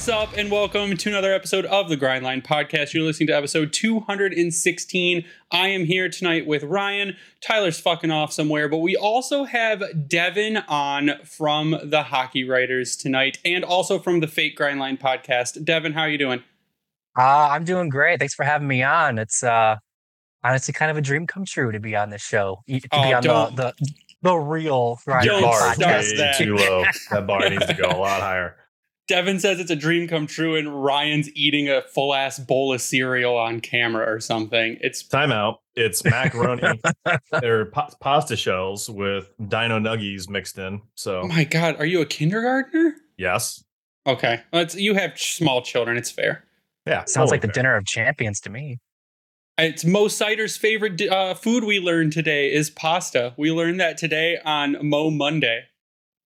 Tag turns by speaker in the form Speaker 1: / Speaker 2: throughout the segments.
Speaker 1: What's up, and welcome to another episode of the Grindline Podcast. You're listening to episode 216. I am here tonight with Ryan. Tyler's fucking off somewhere, but we also have Devin on from the Hockey Writers tonight, and also from the Fake Grindline Podcast. Devin, how are you doing?
Speaker 2: Uh, I'm doing great. Thanks for having me on. It's uh, honestly kind of a dream come true to be on this show, to
Speaker 1: Oh,
Speaker 2: be on the,
Speaker 1: don't-
Speaker 2: the the real Grindline
Speaker 1: Don't
Speaker 3: bar
Speaker 1: start
Speaker 2: podcast.
Speaker 1: that.
Speaker 3: too low. That bar needs to go a lot higher.
Speaker 1: Devin says it's a dream come true, and Ryan's eating a full ass bowl of cereal on camera or something. It's
Speaker 3: Timeout. It's macaroni. They're pa- pasta shells with dino nuggies mixed in. So
Speaker 1: oh my god, are you a kindergartner?
Speaker 3: yes,
Speaker 1: Okay, well, it's, you have ch- small children. It's fair.
Speaker 3: yeah.
Speaker 2: Sounds like the
Speaker 3: fair.
Speaker 2: dinner of champions to me.
Speaker 1: It's Mo Seider's favorite uh, food we learned today is pasta. We learned that today on Mo Monday.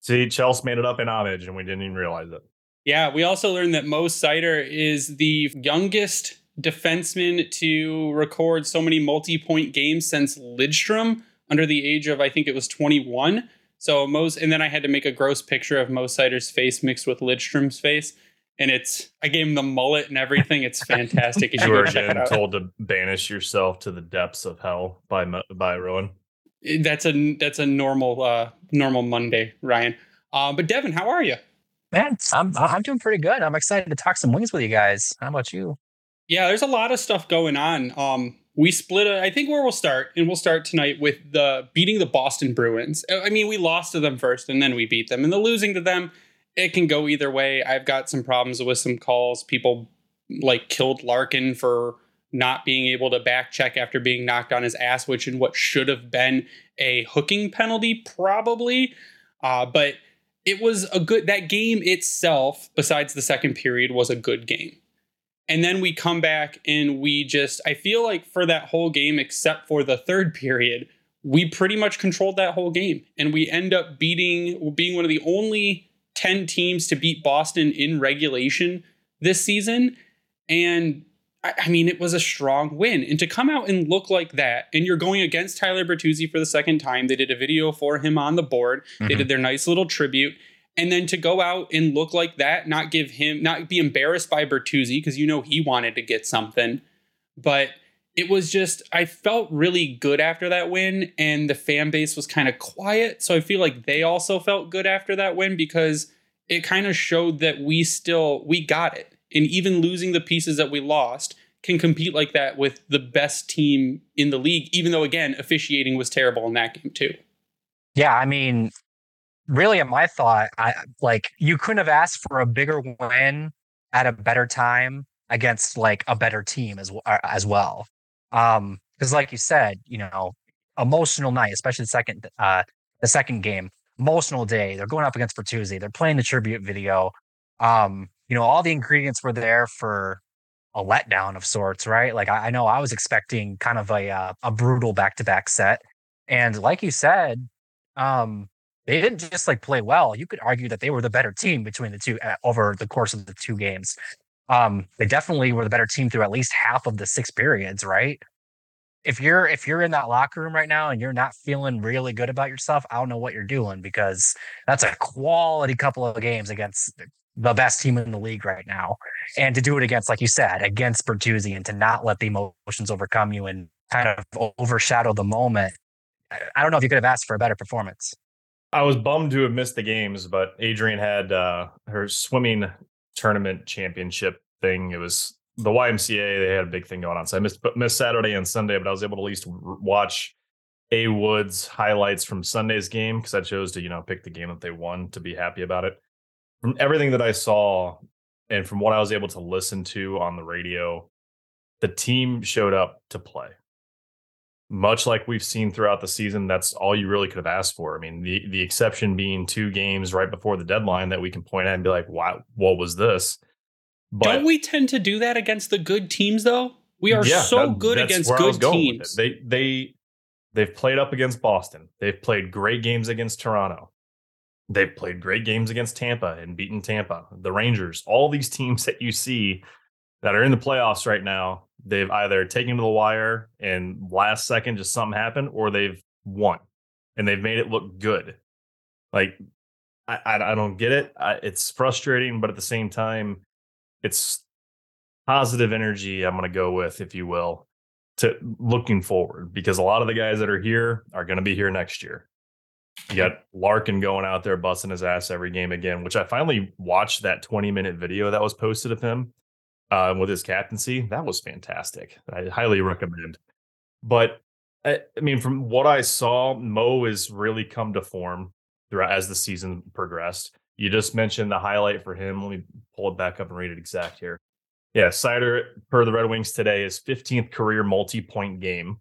Speaker 3: See, Chelsea made it up in homage, and we didn't even realize it.
Speaker 1: Yeah, we also learned that Mo Seider is the youngest defenseman to record so many multi-point games since Lidstrom under the age of I think it was 21. So Mo's and then I had to make a gross picture of Mo Seider's face mixed with Lidstrom's face. And it's I gave him the mullet and everything. It's fantastic. You
Speaker 3: You were again told to banish yourself to the depths of hell by Mo- by Rowan.
Speaker 1: That's a that's a normal uh normal Monday, Ryan. Uh, but Devin, how are you?
Speaker 2: Man, I'm I'm doing pretty good. I'm excited to talk some wings with you guys. How about you?
Speaker 1: Yeah, there's a lot of stuff going on. Um, we split. A, I think where we'll start, and we'll start tonight with the beating the Boston Bruins. I mean, we lost to them first, and then we beat them. And the losing to them, it can go either way. I've got some problems with some calls. People like killed Larkin for not being able to back check after being knocked on his ass, which in what should have been a hooking penalty, probably. Uh, but it was a good that game itself, besides the second period, was a good game. And then we come back and we just, I feel like for that whole game, except for the third period, we pretty much controlled that whole game. And we end up beating, being one of the only 10 teams to beat Boston in regulation this season. And I, mean, it was a strong win. And to come out and look like that, and you're going against Tyler Bertuzzi for the second time, they did a video for him on the board. They
Speaker 2: Mhm.
Speaker 1: did their nice little tribute. And then to go out and look like that, not give him, not be embarrassed by Bertuzzi because you know he wanted to get something. But it was just, I felt really good after that win, and the fan base was kind of quiet. So I feel like they also felt good after that win because it kind of showed that we still, we got it. And even losing the pieces that we lost can compete like that with the best team in the league, even though, again, officiating was terrible in that game too.
Speaker 2: Yeah, I mean, really, in my thought, I like you couldn't have asked for a bigger win at a better time against like a better team as uh, as well. Um, because like you said, you know, emotional night, especially the second uh the second game, emotional day. They're going up against Bertuzzi. They're playing the tribute video. Um, you know, all the ingredients were there for a letdown of sorts, right? Like I, I know I was expecting kind of a uh, a brutal back to back set, and like you said, um, they didn't just like play well. You could argue that they were the better team between the two uh, over the course of the two games. Um, they definitely were the better team through at least half of the six periods, right? If you're if you're in that locker room right now and you're not feeling really good about yourself, I don't know what you're doing because that's a quality couple of games against the best team in the league right now. And to do it against, like you said, against Bertuzzi and to not let the emotions overcome you and kind of overshadow the moment. I don't know if you could have asked for a better performance.
Speaker 3: I was bummed to have missed the games, but Adrian had uh, her swimming tournament championship thing. It was the YMCA. They had a big thing going on, so I missed missed Saturday and Sunday, but I was able to at least watch A Woods highlights from Sunday's game because I chose to you know pick the game that they won to be happy about it. From everything that I saw and from what I was able to listen to on the radio, the team showed up to play. Much like we've seen throughout the season, that's all you really could have asked for. I mean, the the exception being two games right before the deadline that we can point at and be like, "Wow, what was this?"
Speaker 1: But don't we tend to do that against the good teams, though? We are yeah, so that, good against good teams.
Speaker 3: They they they've played up against Boston. They've played great games against Toronto. They've played great games against Tampa and beaten Tampa. The Rangers, all these teams that you see that are in the playoffs right now, they've either taken to the wire and last second just something happened, or they've won and they've made it look good. Like I, I, I don't get it. I, it's frustrating, but at the same time, it's positive energy. I'm going to go with, if you will, to looking forward because a lot of the guys that are here are going to be here next year. You got Larkin going out there busting his ass every game again, which I finally watched that 20 minute video that was posted of him uh, with his captaincy. That was fantastic. I highly recommend. But I, mean, from what I saw, Mo has really come to form throughout as the season progressed. You just mentioned the highlight for him. Let me pull it back up and read it exact here. Yeah, Seider per the Red Wings today is 15th career multi-point game.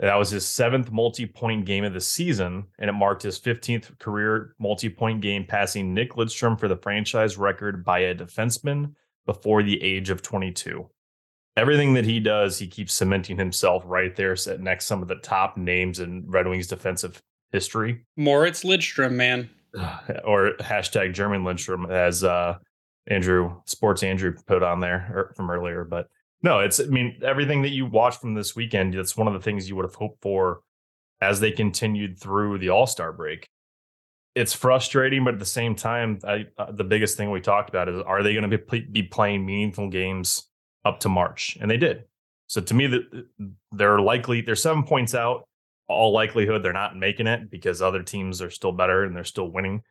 Speaker 3: That was his seventh multi-point game of the season, and it marked his 15th career multi-point game, passing Nick Lidstrom for the franchise record by a defenseman before the age of 22. Everything that he does, he keeps cementing himself right there, set next some of the top names in Red Wings defensive history.
Speaker 1: Moritz Lidstrom, man.
Speaker 3: or hashtag German Lidstrom, as uh, Andrew Sports Andrew put on there er, from earlier. But no, it's I mean everything that you watched from this weekend. That's one of the things you would have hoped for as they continued through the All Star break. It's frustrating, but at the same time, I, uh, the biggest thing we talked about is are they going to be be playing meaningful games up to March? And they did. So to me, that they're likely they're seven points out. All likelihood they're not making it because other teams are still better and they're still winning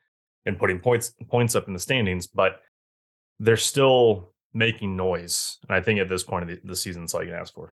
Speaker 3: and putting points points up in the standings. But they're still making noise. And I think at this point of the, the season, it's all you can ask for.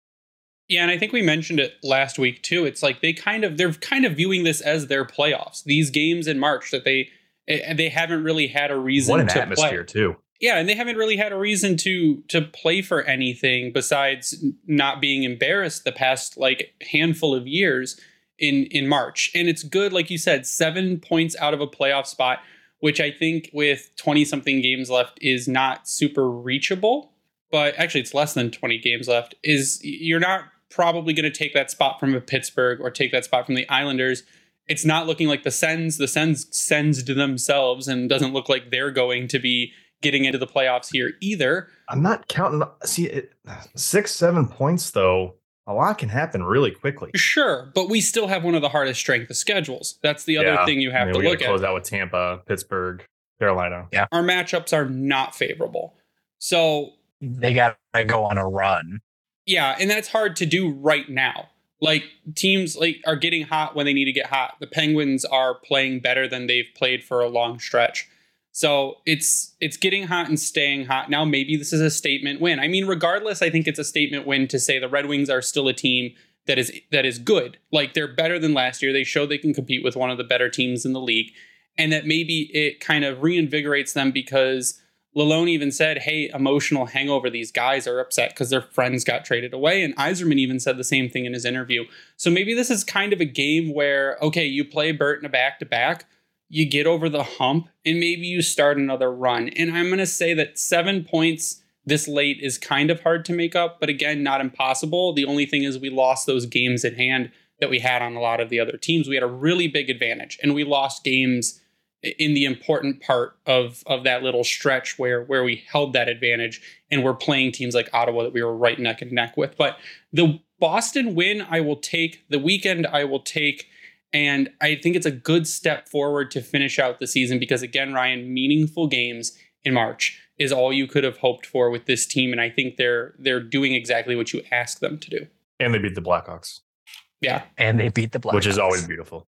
Speaker 1: Yeah, and I think we mentioned it last week too. It's like they kind of they're kind of viewing this as their playoffs. These games in March that they eh, they haven't really had a reason
Speaker 3: what an
Speaker 1: to
Speaker 3: atmosphere
Speaker 1: play.
Speaker 3: too.
Speaker 1: Yeah, and they haven't really had a reason to to play for anything besides not being embarrassed the past like handful of years in in March. And it's good, like you said, seven points out of a playoff spot which I think with 20 something games left is not super reachable. But actually, it's less than 20 games left. Is you're not probably going to take that spot from a Pittsburgh or take that spot from the Islanders. It's not looking like the Sens. The Sens sends to themselves and doesn't look like they're going to be getting into the playoffs here either.
Speaker 3: I'm not counting. See, it, six, seven points though a lot can happen really quickly.
Speaker 1: Sure, but we still have one of the hardest strength of schedules. That's the other yeah. thing you have I mean, to look
Speaker 3: at. Close out with Tampa, Pittsburgh, Carolina.
Speaker 1: Yeah, our matchups are not favorable. So
Speaker 2: they got to go on a run.
Speaker 1: Yeah, and that's hard to do right now. Like teams like are getting hot when they need to get hot. The Penguins are playing better than they've played for a long stretch. So it's it's getting hot and staying hot. Now maybe this is a statement win. I mean, regardless, I think it's a statement win to say the Red Wings are still a team that is that is good. Like they're better than last year. They show they can compete with one of the better teams in the league. And that maybe it kind of reinvigorates them because Lalonde even said, Hey, emotional hangover. These guys are upset because their friends got traded away. And Yzerman even said the same thing in his interview. So maybe this is kind of a game where, okay, you play Bert in a back to back you get over the hump and maybe you start another run. And I'm going to say that seven points this late is kind of hard to make up, but again, not impossible. The only thing is we lost those games in hand that we had on a lot of the other teams. We had a really big advantage and we lost games in the important part of of that little stretch where where we held that advantage and we're playing teams like Ottawa that we were right neck and neck with. But the Boston win I will take, the weekend I will take and I think it's a good step forward to finish out the season because, again, Ryan, meaningful games in March is all you could have hoped for with this team. And I think they're they're doing exactly what you ask them to do.
Speaker 3: And they beat the Blackhawks.
Speaker 1: Yeah.
Speaker 2: And they beat the Blackhawks.
Speaker 3: Which is always beautiful.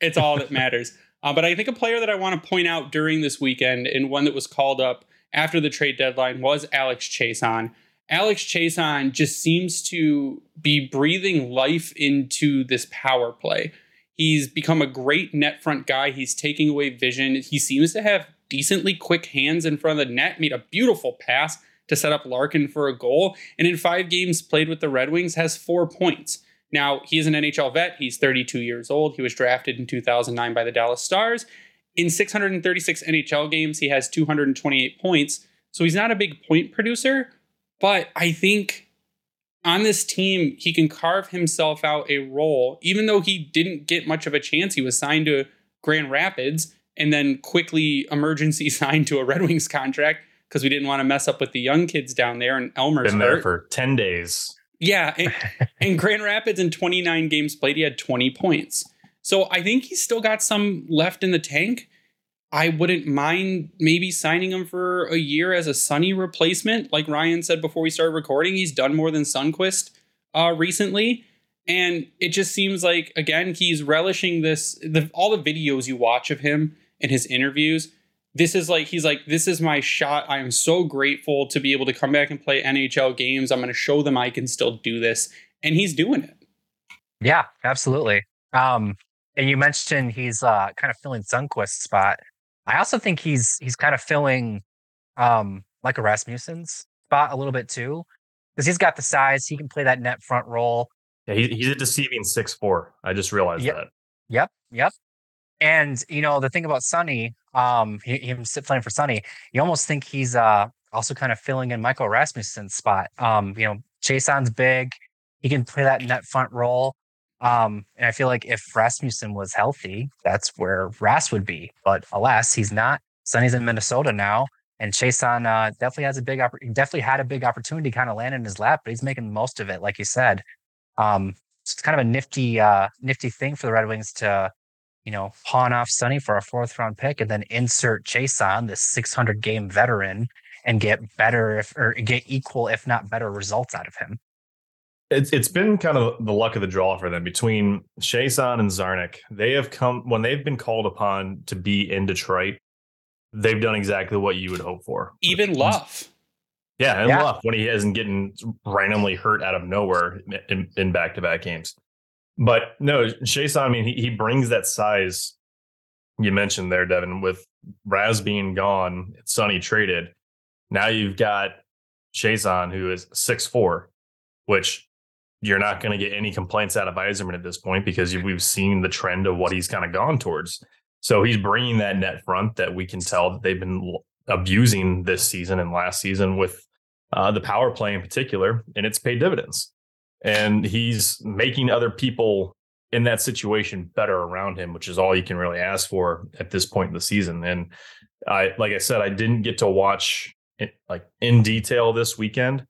Speaker 1: It's all that matters. uh, but I think a player that I want to point out during this weekend and one that was called up after the trade deadline was Alex Chiasson. Alex Chiasson just seems to be breathing life into this power play. He's become a great net front guy. He's taking away vision. He seems to have decently quick hands in front of the net, made a beautiful pass to set up Larkin for a goal, and in five games played with the Red Wings has four points. Now, he is an NHL vet. He's 32 years old. He was drafted in 2009 by the Dallas Stars. In 636 NHL games, he has 228 points. So he's not a big point producer, but I think on this team, he can carve himself out a role, even though he didn't get much of a chance. He was signed to Grand Rapids and then quickly emergency signed to a Red Wings contract because we didn't want to mess up with the young kids down there. And Elmer's
Speaker 3: Been there
Speaker 1: hurt.
Speaker 3: for 10 days.
Speaker 1: Yeah, and, and Grand Rapids in 29 games played, he had 20 points. So I think he's still got some left in the tank. I wouldn't mind maybe signing him for a year as a Sunny replacement. Like Ryan said before we started recording, he's done more than Sundqvist uh, recently. And it just seems like, again, he's relishing this. The, all the videos you watch of him and his interviews, this is like, he's like, this is my shot. I am so grateful to be able to come back and play NHL games. I'm going to show them I can still do this. And he's doing it.
Speaker 2: Yeah, absolutely. Um, and you mentioned he's uh, kind of filling Sundqvist's spot. I also think he's he's kind of filling um, Michael Rasmussen's spot a little bit too, because he's got the size. He can play that net front role.
Speaker 3: Yeah, he, he's a deceiving six four. I just realized
Speaker 2: Yep.
Speaker 3: that.
Speaker 2: Yep, yep. And you know the thing about Sonny, um, he, him sit playing for Sonny, you almost think he's uh also kind of filling in Michael Rasmussen's spot. Um, you know, Chiasson's big, he can play that net front role. Um, and I feel like if Rasmussen was healthy, that's where Ras would be. But alas, he's not. Sonny's in Minnesota now, and Chiasson uh, definitely has a big oppor- definitely had a big opportunity kind of land in his lap, but he's making the most of it, like you said. Um, so it's kind of a nifty, uh, nifty thing for the Red Wings to, you know, pawn off Sonny for a fourth round pick and then insert Chiasson, this 600 game veteran, and get better if or get equal, if not better, results out of him.
Speaker 3: It's it's been kind of the luck of the draw for them between Chiasson and Czarnik. They have come when they've been called upon to be in Detroit. They've done exactly what you would hope for.
Speaker 1: Even Luff.
Speaker 3: Yeah, and
Speaker 2: Yeah.
Speaker 3: Luff when he hasn't getting randomly hurt out of nowhere in, in back-to-back games. But no, Chiasson, I mean, he, he brings that size you mentioned there, Devin, with Raz being gone, Sonny traded. Now you've got Chason, who is six four, which you're not going to get any complaints out of Yzerman at this point because we've seen the trend of what he's kind of gone towards. So he's bringing that net front that we can tell that they've been abusing this season and last season with uh, the power play in particular, and it's paid dividends. And he's making other people in that situation better around him, which is all you can really ask for at this point in the season. And I, like I said, I didn't get to watch it like in detail this weekend,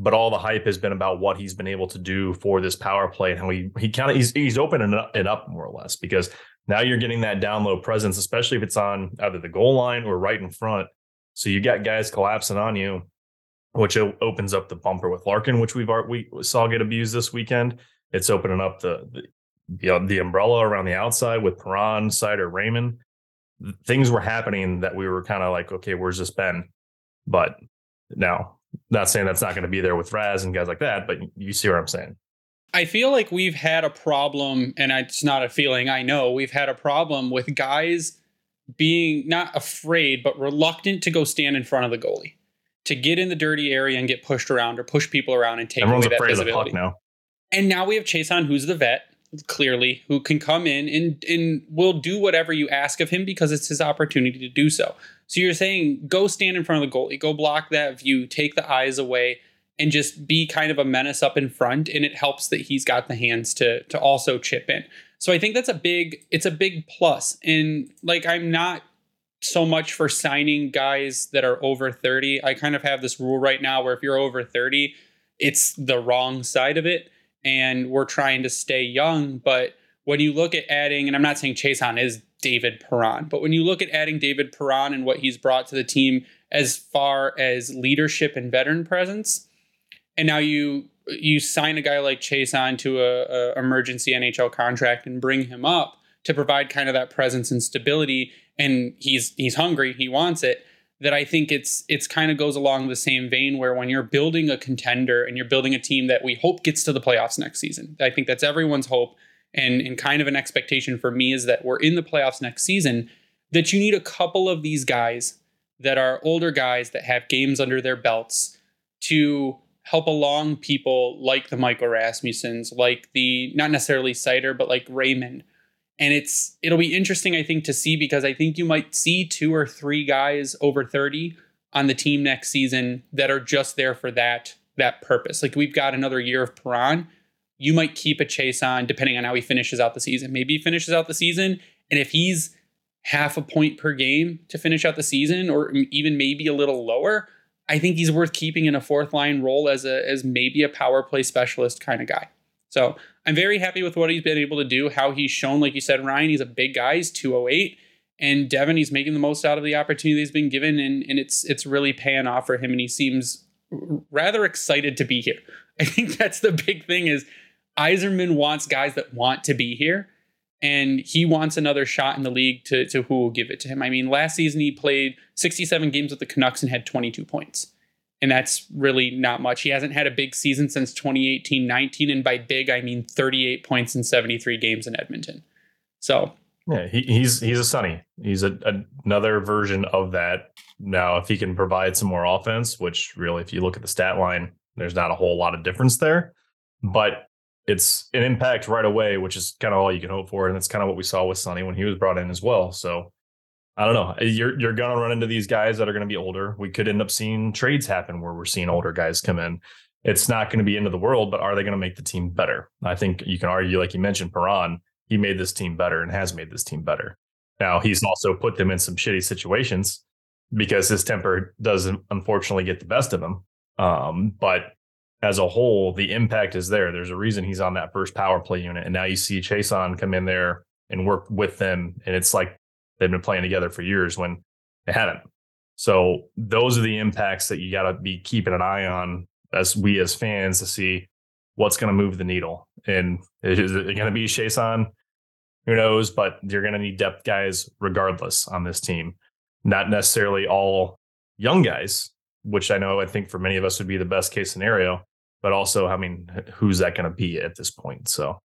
Speaker 3: but all the hype has been about what he's been able to do for this power play and how he he kind of he's he's opening it up, it up more or less because now you're getting that down low presence, especially if it's on either the goal line or right in front. So you got guys collapsing on you, which opens up the bumper with Larkin, which we've we saw get abused this weekend. It's opening up the the, the, the umbrella around the outside with Perron, Seider, Raymond. Things were happening that we were kind of like, okay, where's this been? But now, not saying that's not going to be there with Raz and guys like that, but you see what I'm saying.
Speaker 1: I feel like we've had a problem, and it's not a feeling I know. We've had a problem with guys being not afraid, but reluctant to go stand in front of the goalie, to get in the dirty area and get pushed around or push people around and take
Speaker 3: Everyone's
Speaker 1: away that
Speaker 3: afraid of the
Speaker 1: visibility.
Speaker 3: puck now.
Speaker 1: And now we have Chiasson, who's the vet, clearly, who can come in and and will do whatever you ask of him because it's his opportunity to do so. So you're saying go stand in front of the goalie, go block that view, take the eyes away, and just be kind of a menace up in front. And it helps that he's got the hands to to also chip in. So I think that's a big it's a big plus. And like I'm not so much for signing guys that are over 30. I kind of have this rule right now where if you're over 30, it's the wrong side of it and we're trying to stay young. But when you look at adding, and I'm not saying Chiasson is David Perron, but when you look at adding David Perron and what he's brought to the team as far as leadership and veteran presence, and now you you sign a guy like Chiasson to a, a emergency NHL contract and bring him up to provide kind of that presence and stability, and he's he's hungry, he wants it that I think it's it's kind of goes along the same vein where when you're building a contender and you're building a team that we hope gets to the playoffs next season. I think that's everyone's hope and and kind of an expectation for me is that we're in the playoffs next season. that you need a couple of these guys that are older guys that have games under their belts to help along people like the Michael Rasmussens, like the not necessarily Seider, but like Raymond. And it's it'll be interesting, I think, to see because I think you might see two or three guys over 30 on the team next season that are just there for that that purpose. Like we've got another year of Perron. You might keep a Chiasson depending on how he finishes out the season. Maybe he finishes out the season, and if he's half a point per game to finish out the season, or even maybe a little lower, I think he's worth keeping in a fourth line role as a as maybe a power play specialist kind of guy. So I'm very happy with what he's been able to do, how he's shown, like you said, Ryan, he's a big guy, he's 208. And Devin, he's making the most out of the opportunity he's been given, and, and it's it's really paying off for him, and he seems rather excited to be here. I think that's the big thing is Yzerman wants guys that want to be here and he wants another shot in the league to, to who will give it to him. I mean, last season he played 67 games with the Canucks and had 22 points. And that's really not much. He hasn't had a big season since 2018 19. And by big, I mean 38 points in 73 games in Edmonton. So,
Speaker 3: yeah, he, he's he's a Sonny. He's a, a, another version of that. Now, if he can provide some more offense, which really, if you look at the stat line, there's not a whole lot of difference there. But it's an impact right away, which is kind of all you can hope for. And that's kind of what we saw with Sonny when he was brought in as well. So I don't know. You're you're gonna run into these guys that are gonna be older. We could end up seeing trades happen where we're seeing older guys come in. It's not going to be into the world, but are they going to make the team better? I think you can argue, like you mentioned, Perron, he made this team better and has made this team better. Now he's also put them in some shitty situations because his temper doesn't unfortunately get the best of him. Um, but as a whole, the impact is there. There's a reason he's on that first power play unit. And now you see Chiasson come in there and work with them. And it's like they've been playing together for years when they haven't. So those are the impacts that you got to be keeping an eye on as we as fans to see what's going to move the needle. And is it going to be Chiasson? Who knows? But you're going to need depth guys regardless on this team. Not necessarily all young guys, which I know I think for many of us would be the best case scenario but also, I mean, who's that going to be at this point? So,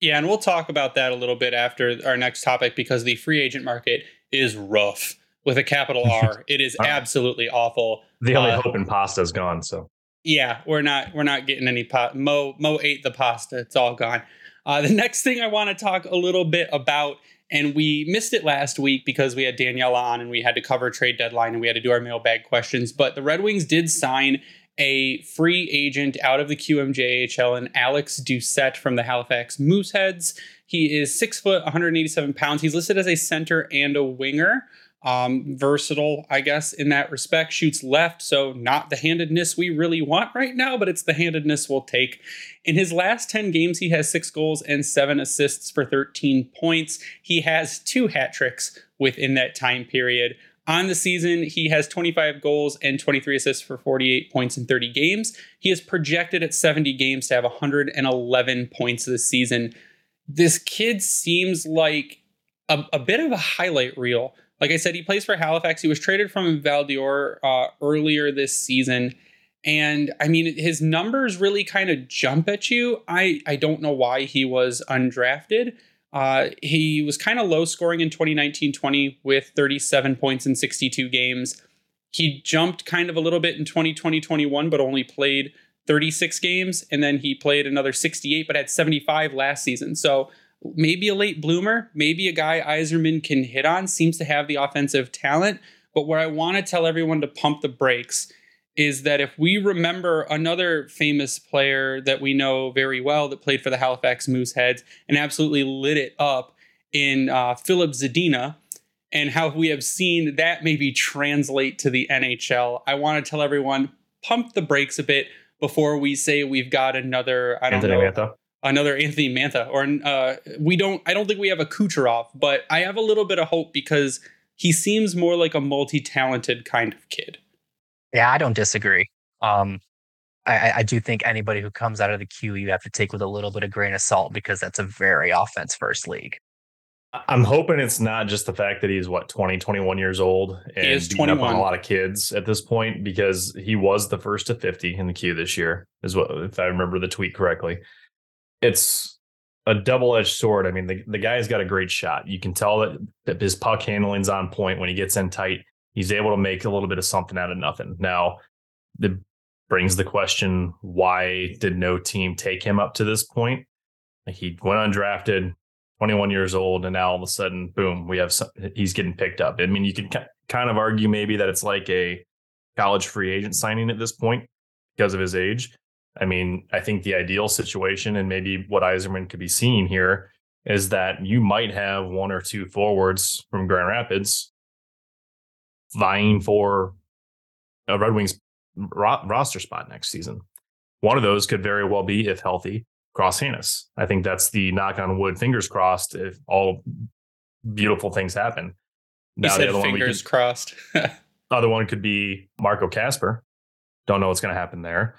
Speaker 1: yeah, and we'll talk about that a little bit after our next topic because the free agent market is rough with a capital R. it is absolutely awful.
Speaker 3: The only uh, hope in pasta is gone. So,
Speaker 1: yeah, we're not we're not getting any pot. Mo Mo ate the pasta. It's all gone. Uh, the next thing I want to talk a little bit about, and we missed it last week because we had Daniela on and we had to cover trade deadline and we had to do our mailbag questions. But the Red Wings did sign a free agent out of the QMJHL and Alex Doucet from the Halifax Mooseheads. He is six foot, 187 pounds. He's listed as a center and a winger. Um, versatile, I guess, in that respect. Shoots left, so not the handedness we really want right now, but it's the handedness we'll take. In his last 10 games, he has six goals and seven assists for 13 points. He has two hat tricks within that time period. On the season, he has 25 goals and 23 assists for 48 points in 30 games. He is projected at 70 games to have 111 points this season. This kid seems like a, a bit of a highlight reel. Like I said, he plays for Halifax. He was traded from Val d'Or uh, earlier this season. And I mean, his numbers really kind of jump at you. I, I don't know why he was undrafted. Uh, he was kind of low scoring in 2019 20 with 37 points in 62 games. He jumped kind of a little bit in 2020 21, but only played 36 games. And then he played another 68, but had 75 last season. So maybe a late bloomer, maybe a guy Yzerman can hit on, seems to have the offensive talent. But where I want to tell everyone to pump the brakes is that if we remember another famous player that we know very well that played for the Halifax Mooseheads and absolutely lit it up in uh, Filip Zadina, and how we have seen that maybe translate to the NHL, I want to tell everyone pump the brakes a bit before we say we've got another I don't Anthony know Mantha. another Anthony Mantha or uh, we don't I don't think we have a Kucherov, but I have a little bit of hope because he seems more like a multi-talented kind of kid.
Speaker 2: Yeah, I don't disagree. Um, I, I do think anybody who comes out of the Q, you have to take with a little bit of grain of salt because that's a very offense first league.
Speaker 3: I'm hoping it's not just the fact that he's what 20, 21 years old and he is 21. a lot of kids at this point because he was the first to 50 in the Q this year, is what if I remember the tweet correctly. It's a double edged sword. I mean, the, the guy's got a great shot. You can tell that, that his puck handling's on point when he gets in tight. He's able to make a little bit of something out of nothing. Now, that brings the question why did no team take him up to this point? Like he went undrafted, 21 years old, and now all of a sudden, boom, we have some, he's getting picked up. I mean, you can kind of argue maybe that it's like a college free agent signing at this point because of his age. I mean, I think the ideal situation and maybe what Yzerman could be seeing here is that you might have one or two forwards from Grand Rapids vying for a Red Wings ro- roster spot next season. One of those could very well be, if healthy, Cross Hanas. I think that's the knock on wood, fingers crossed, if all beautiful things happen.
Speaker 1: Now, other fingers could, crossed.
Speaker 3: other one could be Marco Kasper. Don't know what's going to happen there.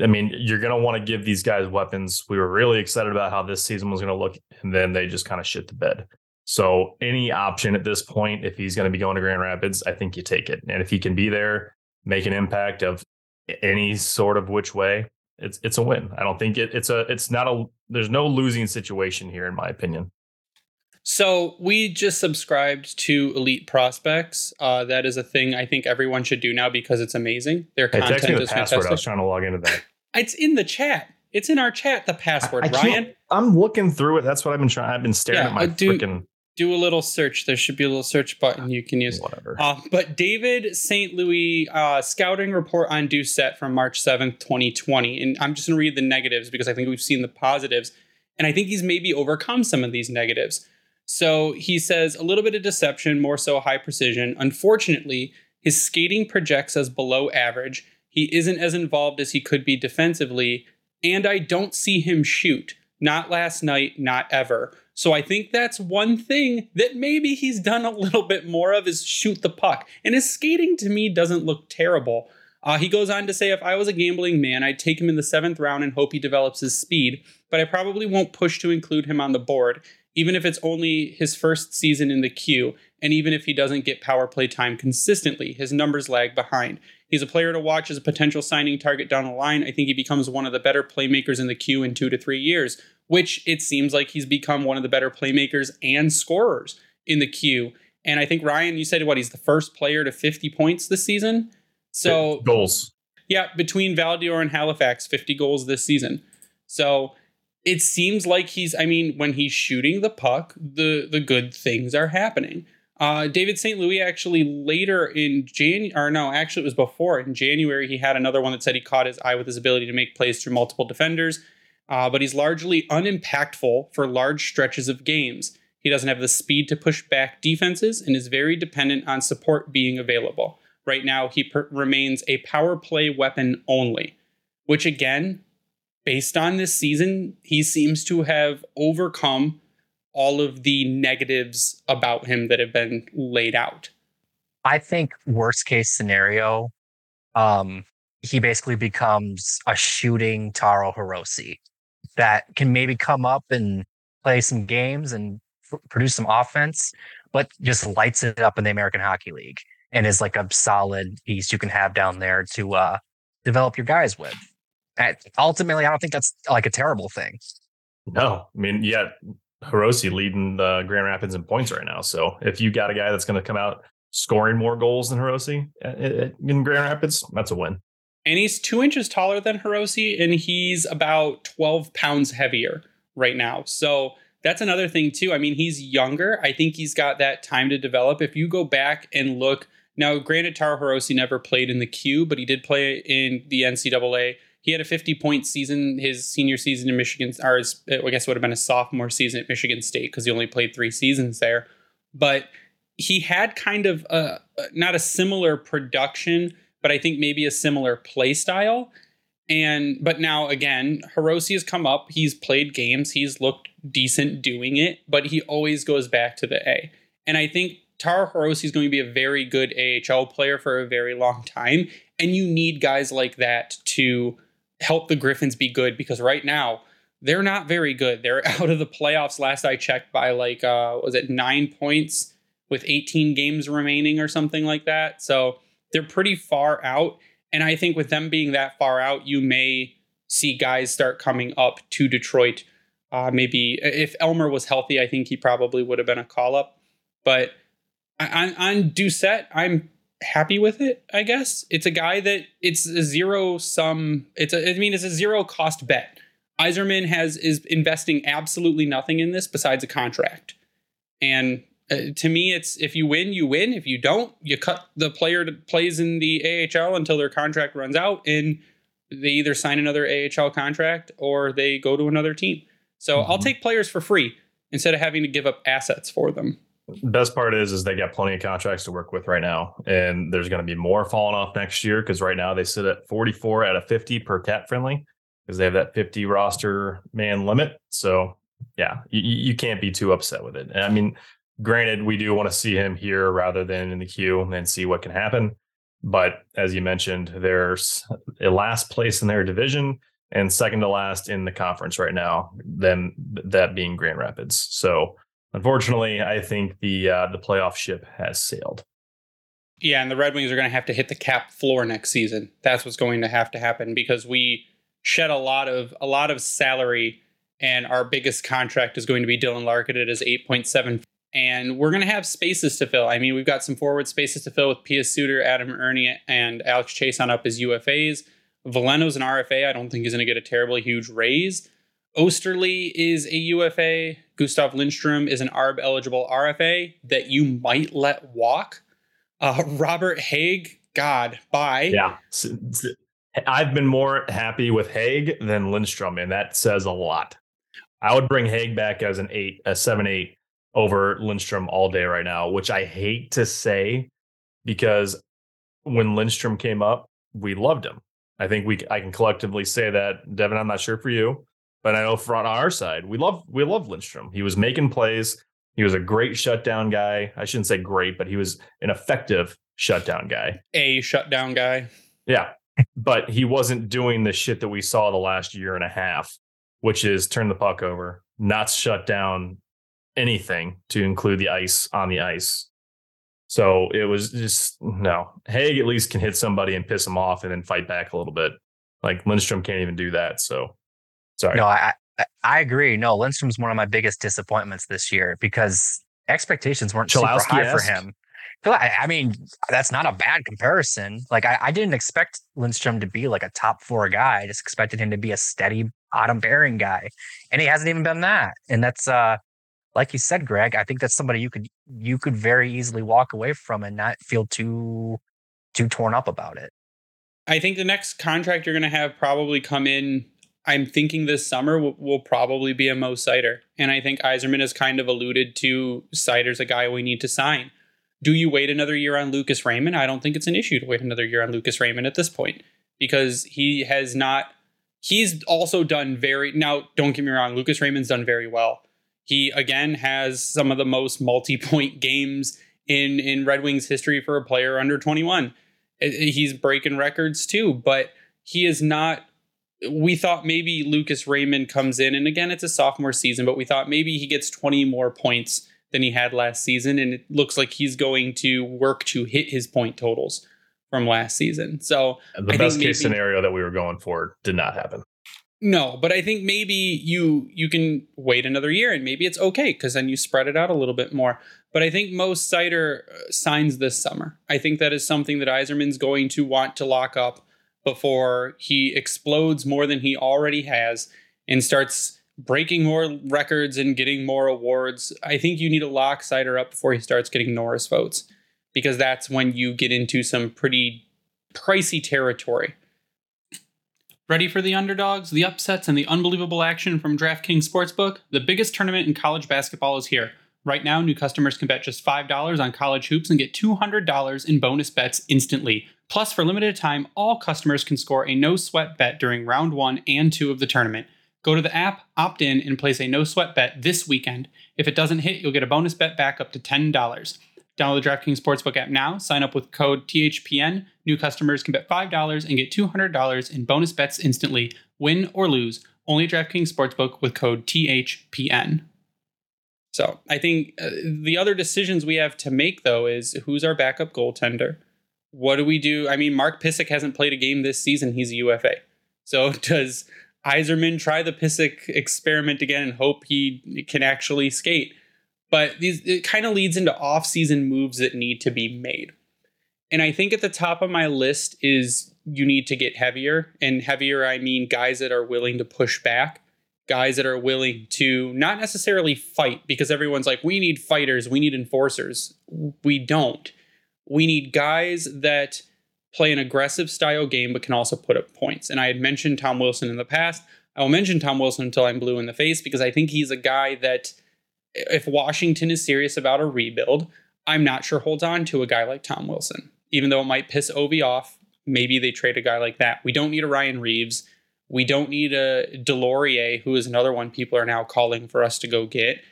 Speaker 3: I mean, you're going to want to give these guys weapons. We were really excited about how this season was going to look, and then they just kind of shit the bed. So, any option at this point, if he's going to be going to Grand Rapids, I think you take it. And if he can be there, make an impact of any sort of which way, it's it's a win. I don't think it, it's a it's not a there's no losing situation here in my opinion.
Speaker 1: So we just subscribed to Elite Prospects. Uh, that is a thing I think everyone should do now because it's amazing. Their
Speaker 3: hey,
Speaker 1: content
Speaker 3: the
Speaker 1: is
Speaker 3: password.
Speaker 1: fantastic.
Speaker 3: I was trying to log into that.
Speaker 1: It's in the chat. It's in our chat. The password, I, I Ryan.
Speaker 3: I'm looking through it. That's what I've been trying. I've been staring yeah, at my freaking
Speaker 1: do a little search. There should be a little search button you can use.
Speaker 3: Whatever.
Speaker 1: Uh, but David St. Louis uh, scouting report on Doucet from March 7th, 2020. And I'm just going to read the negatives because I think we've seen the positives. And I think he's maybe overcome some of these negatives. So he says a little bit of deception, more so high precision. Unfortunately, his skating projects as below average. He isn't as involved as he could be defensively. And I don't see him shoot. Not last night, not ever. So I think that's one thing that maybe he's done a little bit more of is shoot the puck. And his skating to me doesn't look terrible. Uh, he goes on to say, if I was a gambling man, I'd take him in the seventh round and hope he develops his speed, but I probably won't push to include him on the board, even if it's only his first season in the Q, and even if he doesn't get power play time consistently, his numbers lag behind. He's a player to watch as a potential signing target down the line. I think he becomes one of the better playmakers in the Q in two to three years, which it seems like he's become one of the better playmakers and scorers in the Q. And I think Ryan, you said what he's the first player to 50 points this season. So
Speaker 3: goals.
Speaker 1: Yeah, between Val d'Or and Halifax, 50 goals this season. So it seems like he's I mean, when he's shooting the puck, the the good things are happening. Uh, David St. Louis actually later in January, or no, actually it was before in January, he had another one that said he caught his eye with his ability to make plays through multiple defenders, uh, but he's largely unimpactful for large stretches of games. He doesn't have the speed to push back defenses and is very dependent on support being available. Right now, he per- remains a power play weapon only, which again, based on this season, he seems to have overcome all of the negatives about him that have been laid out.
Speaker 2: I think worst case scenario, um, he basically becomes a shooting Taro Hirose that can maybe come up and play some games and f- produce some offense, but just lights it up in the American Hockey League and is like a solid piece you can have down there to uh, develop your guys with. And ultimately, I don't think that's like a terrible thing.
Speaker 3: No, I mean, yeah, Hirose leading the Grand Rapids in points right now. So if you got a guy that's going to come out scoring more goals than Hirose uh, uh, uh, in Grand Rapids, that's a win.
Speaker 1: And he's two inches taller than Hirose, and he's about 12 pounds heavier right now. So that's another thing, too. I mean, he's younger. I think he's got that time to develop. If you go back and look, now, granted, Taro Hirose never played in the Q, but he did play in the NCAA he had a 50 point season his senior season in Michigan, or his, I guess it would have been a sophomore season at Michigan State because he only played three seasons there. But he had kind of a, not a similar production, but I think maybe a similar play style. And but now again, Hirose has come up. He's played games. He's looked decent doing it, but he always goes back to the A. And I think Taro Hirose is going to be a very good AHL player for a very long time. And you need guys like that to help the Griffins be good because right now they're not very good. They're out of the playoffs last I checked by like uh was it 9 points with 18 games remaining or something like that. So they're pretty far out and I think with them being that far out you may see guys start coming up to Detroit Uh, maybe if Elmer was healthy, I think he probably would have been a call up. But on Doucet, I'm happy with it. I guess it's a guy that it's a zero sum. It's a, I mean, it's a zero cost bet. Yzerman has is investing absolutely nothing in this besides a contract, and uh, to me, it's if you win, you win. If you don't, you cut the player that plays in the AHL until their contract runs out, and they either sign another AHL contract or they go to another team. So mm-hmm. I'll take players for free instead of having to give up assets for them.
Speaker 3: Best part is, is they got plenty of contracts to work with right now, and there's going to be more falling off next year because right now they sit at 44 out of 50 per CapFriendly because they have that 50 roster man limit. So yeah, you, you can't be too upset with it. And I mean, granted, we do want to see him here rather than in the Q and see what can happen. But as you mentioned, there's a last place in their division and second to last in the conference right now, them that being Grand Rapids. So unfortunately, I think the uh, the playoff ship has sailed.
Speaker 1: Yeah, and the Red Wings are going to have to hit the cap floor next season. That's what's going to have to happen because we shed a lot of a lot of salary, and our biggest contract is going to be Dylan Larkin at his eight point seven and we're going to have spaces to fill. I mean, we've got some forward spaces to fill with Pius Suter, Adam Erne, and Alex Chiasson up as UFAs. Veleno's an RFA. I don't think he's going to get a terribly huge raise. Oesterle is a UFA. Gustav Lindstrom is an ARB eligible RFA that you might let walk. Uh, Robert Hägg, God, bye.
Speaker 3: Yeah. I've been more happy with Hägg than Lindstrom, and that says a lot. I would bring Hägg back as an eight, a seven, eight over Lindstrom all day right now, which I hate to say because when Lindstrom came up, we loved him. I think we I can collectively say that. Devin, I'm not sure for you, but I know for on our side, we love we love Lindstrom. He was making plays. He was a great shutdown guy. I shouldn't say great, but he was an effective shutdown guy.
Speaker 1: A shutdown guy.
Speaker 3: Yeah. but he wasn't doing the shit that we saw the last year and a half, which is turn the puck over, not shut down anything to include the ice on the ice. So it was just no. Hägg at least can hit somebody and piss them off and then fight back a little bit. Like Lindstrom can't even do that. So sorry.
Speaker 2: No, I I agree. No, Lindstrom's one of my biggest disappointments this year because expectations weren't Chalowski super high for him. I, I, mean, that's not a bad comparison. Like I, I, didn't expect Lindstrom to be like a top four guy. I just expected him to be a steady bottom pairing guy. And he hasn't even been that. And that's uh like you said, Greg, I think that's somebody you could you could very easily walk away from and not feel too too torn up about it.
Speaker 1: I think the next contract you're going to have probably come in. I'm thinking this summer will, will, probably be a Mo Seider, and I think Yzerman has kind of alluded to Seider's a guy we need to sign. Do you wait another year on Lucas Raymond? I don't think it's an issue to wait another year on Lucas Raymond at this point because he has not. He's also done very now. Don't get me wrong, Lucas Raymond's done very well he again has some of the most multi-point games in in Red Wings history for a player under 21. Eh, eh, he's breaking records too, but he is not we thought maybe Lucas Raymond comes in and again it's a sophomore season, but we thought maybe he gets 20 more points than he had last season and it looks like he's going to work to hit his point totals from last season. So
Speaker 3: the I best case scenario that we were going for did not happen.
Speaker 1: No, but I think maybe you you can wait another year and maybe it's okay because then you spread it out a little bit more. But I think most Seider uh, signs this summer. I think that is something that Yzerman's going to want to lock up before he explodes more than he already has and starts breaking more records and getting more awards. I think you need to lock Seider up before he starts getting Norris votes because that's when you get into some pretty pricey territory. Ready for the underdogs, the upsets, and the unbelievable action from DraftKings Sportsbook? The biggest tournament in college basketball is here. Right now, new customers can bet just $5 on college hoops and get $200 in bonus bets instantly. Plus, for limited time, all customers can score a no sweat bet during round one and two of the tournament. Go to the app, opt in, and place a no sweat bet this weekend. If it doesn't hit, you'll get a bonus bet back up to $10. Download the DraftKings Sportsbook app now. Sign up with code THPN. New customers can bet $5 and get $200 in bonus bets instantly, win or lose. Only DraftKings Sportsbook with code THPN. So I think uh, the other decisions we have to make, though, is who's our backup goaltender? What do we do? I mean, Mark Pysyk hasn't played a game this season. He's a UFA. So does Yzerman try the Pysyk experiment again and hope he can actually skate. But these it kind of leads into off-season moves that need to be made. And I think at the top of my list is you need to get heavier. And heavier, I mean guys that are willing to push back, guys that are willing to not necessarily fight, because everyone's like, we need fighters, we need enforcers. We don't. We need guys that play an aggressive style game but can also put up points. And I had mentioned Tom Wilson in the past. I will mention Tom Wilson until I'm blue in the face because I think he's a guy that, if Washington is serious about a rebuild, I'm not sure holds on to a guy like Tom Wilson. Even though it might piss Ovi off, maybe they trade a guy like that. We don't need a Ryan Reaves. We don't need a Deslauriers, who is another one people are now calling for us to go get.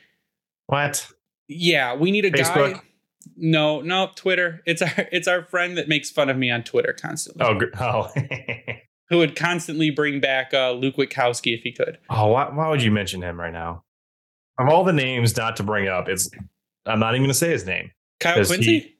Speaker 3: What?
Speaker 1: Yeah, we need a
Speaker 3: Facebook?
Speaker 1: guy. No, no, Twitter. It's our it's our friend that makes fun of me on Twitter constantly.
Speaker 3: Oh, oh,
Speaker 1: Who would constantly bring back uh, Luke Witkowski if he could.
Speaker 3: oh! Why, why would you mention him right now? Of all the names not to bring up, it's I'm not even going to say his name.
Speaker 1: Kyle Quincey.
Speaker 3: he-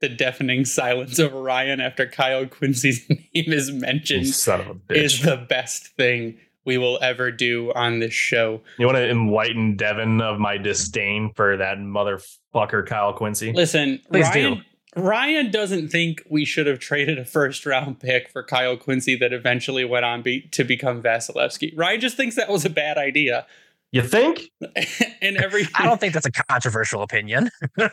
Speaker 1: The deafening silence of Ryan after Kyle Quincey's name is mentioned
Speaker 3: son of a
Speaker 1: is the best thing we will ever do on this show.
Speaker 3: you want to enlighten Devin of my disdain for that motherfucker Kyle Quincey?
Speaker 1: Listen,
Speaker 2: Please
Speaker 1: Ryan,
Speaker 2: do.
Speaker 1: Ryan doesn't think we should have traded a first round pick for Kyle Quincey that eventually went on be, to become Vasilevskiy. Ryan just thinks that was a bad idea.
Speaker 3: You think?
Speaker 1: and every
Speaker 2: I don't think that's a controversial opinion.
Speaker 1: yeah,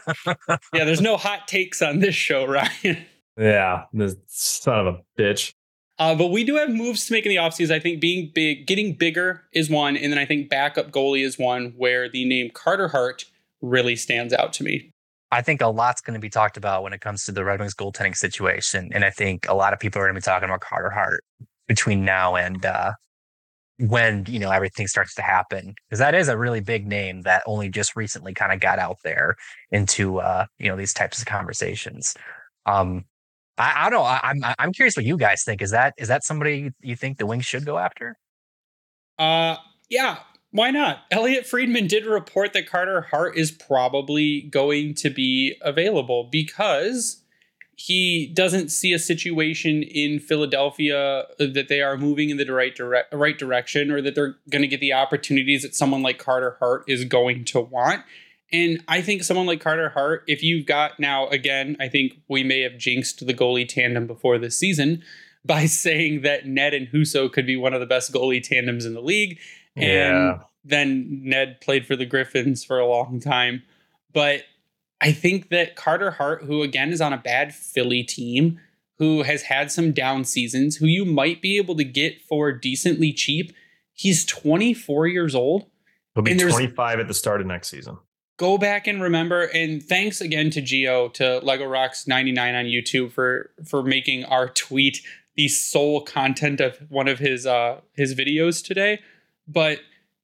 Speaker 1: there's no hot takes on this show, Ryan.
Speaker 3: Yeah, the son of a bitch.
Speaker 1: Uh, but we do have moves to make in the offseason. I think being big, getting bigger is one, and then I think backup goalie is one where the name Carter Hart really stands out to me.
Speaker 2: I think a lot's going to be talked about when it comes to the Red Wings goaltending situation, and I think a lot of people are going to be talking about Carter Hart between now and uh, when you know everything starts to happen, because that is a really big name that only just recently kind of got out there into uh, you know these types of conversations. Um, I, I don't know. I, I'm I'm curious what you guys think. Is that is that somebody you think the Wings should go after?
Speaker 1: Uh, yeah, why not? Elliotte Friedman did report that Carter Hart is probably going to be available because he doesn't see a situation in Philadelphia that they are moving in the right direct right direction or that they're going to get the opportunities that someone like Carter Hart is going to want. And I think someone like Carter Hart, if you've got now again, I think we may have jinxed the goalie tandem before this season by saying that Ned and Husso could be one of the best goalie tandems in the league. And
Speaker 3: Yeah.
Speaker 1: then Ned played for the Griffins for a long time. But I think that Carter Hart, who again is on a bad Philly team, who has had some down seasons, who you might be able to get for decently cheap, he's 24 years old.
Speaker 3: He'll be 25 at the start of next season.
Speaker 1: Go back and remember, and thanks again to Geo to Lego Rocks 99 on YouTube for for making our tweet the sole content of one of his uh his videos today. But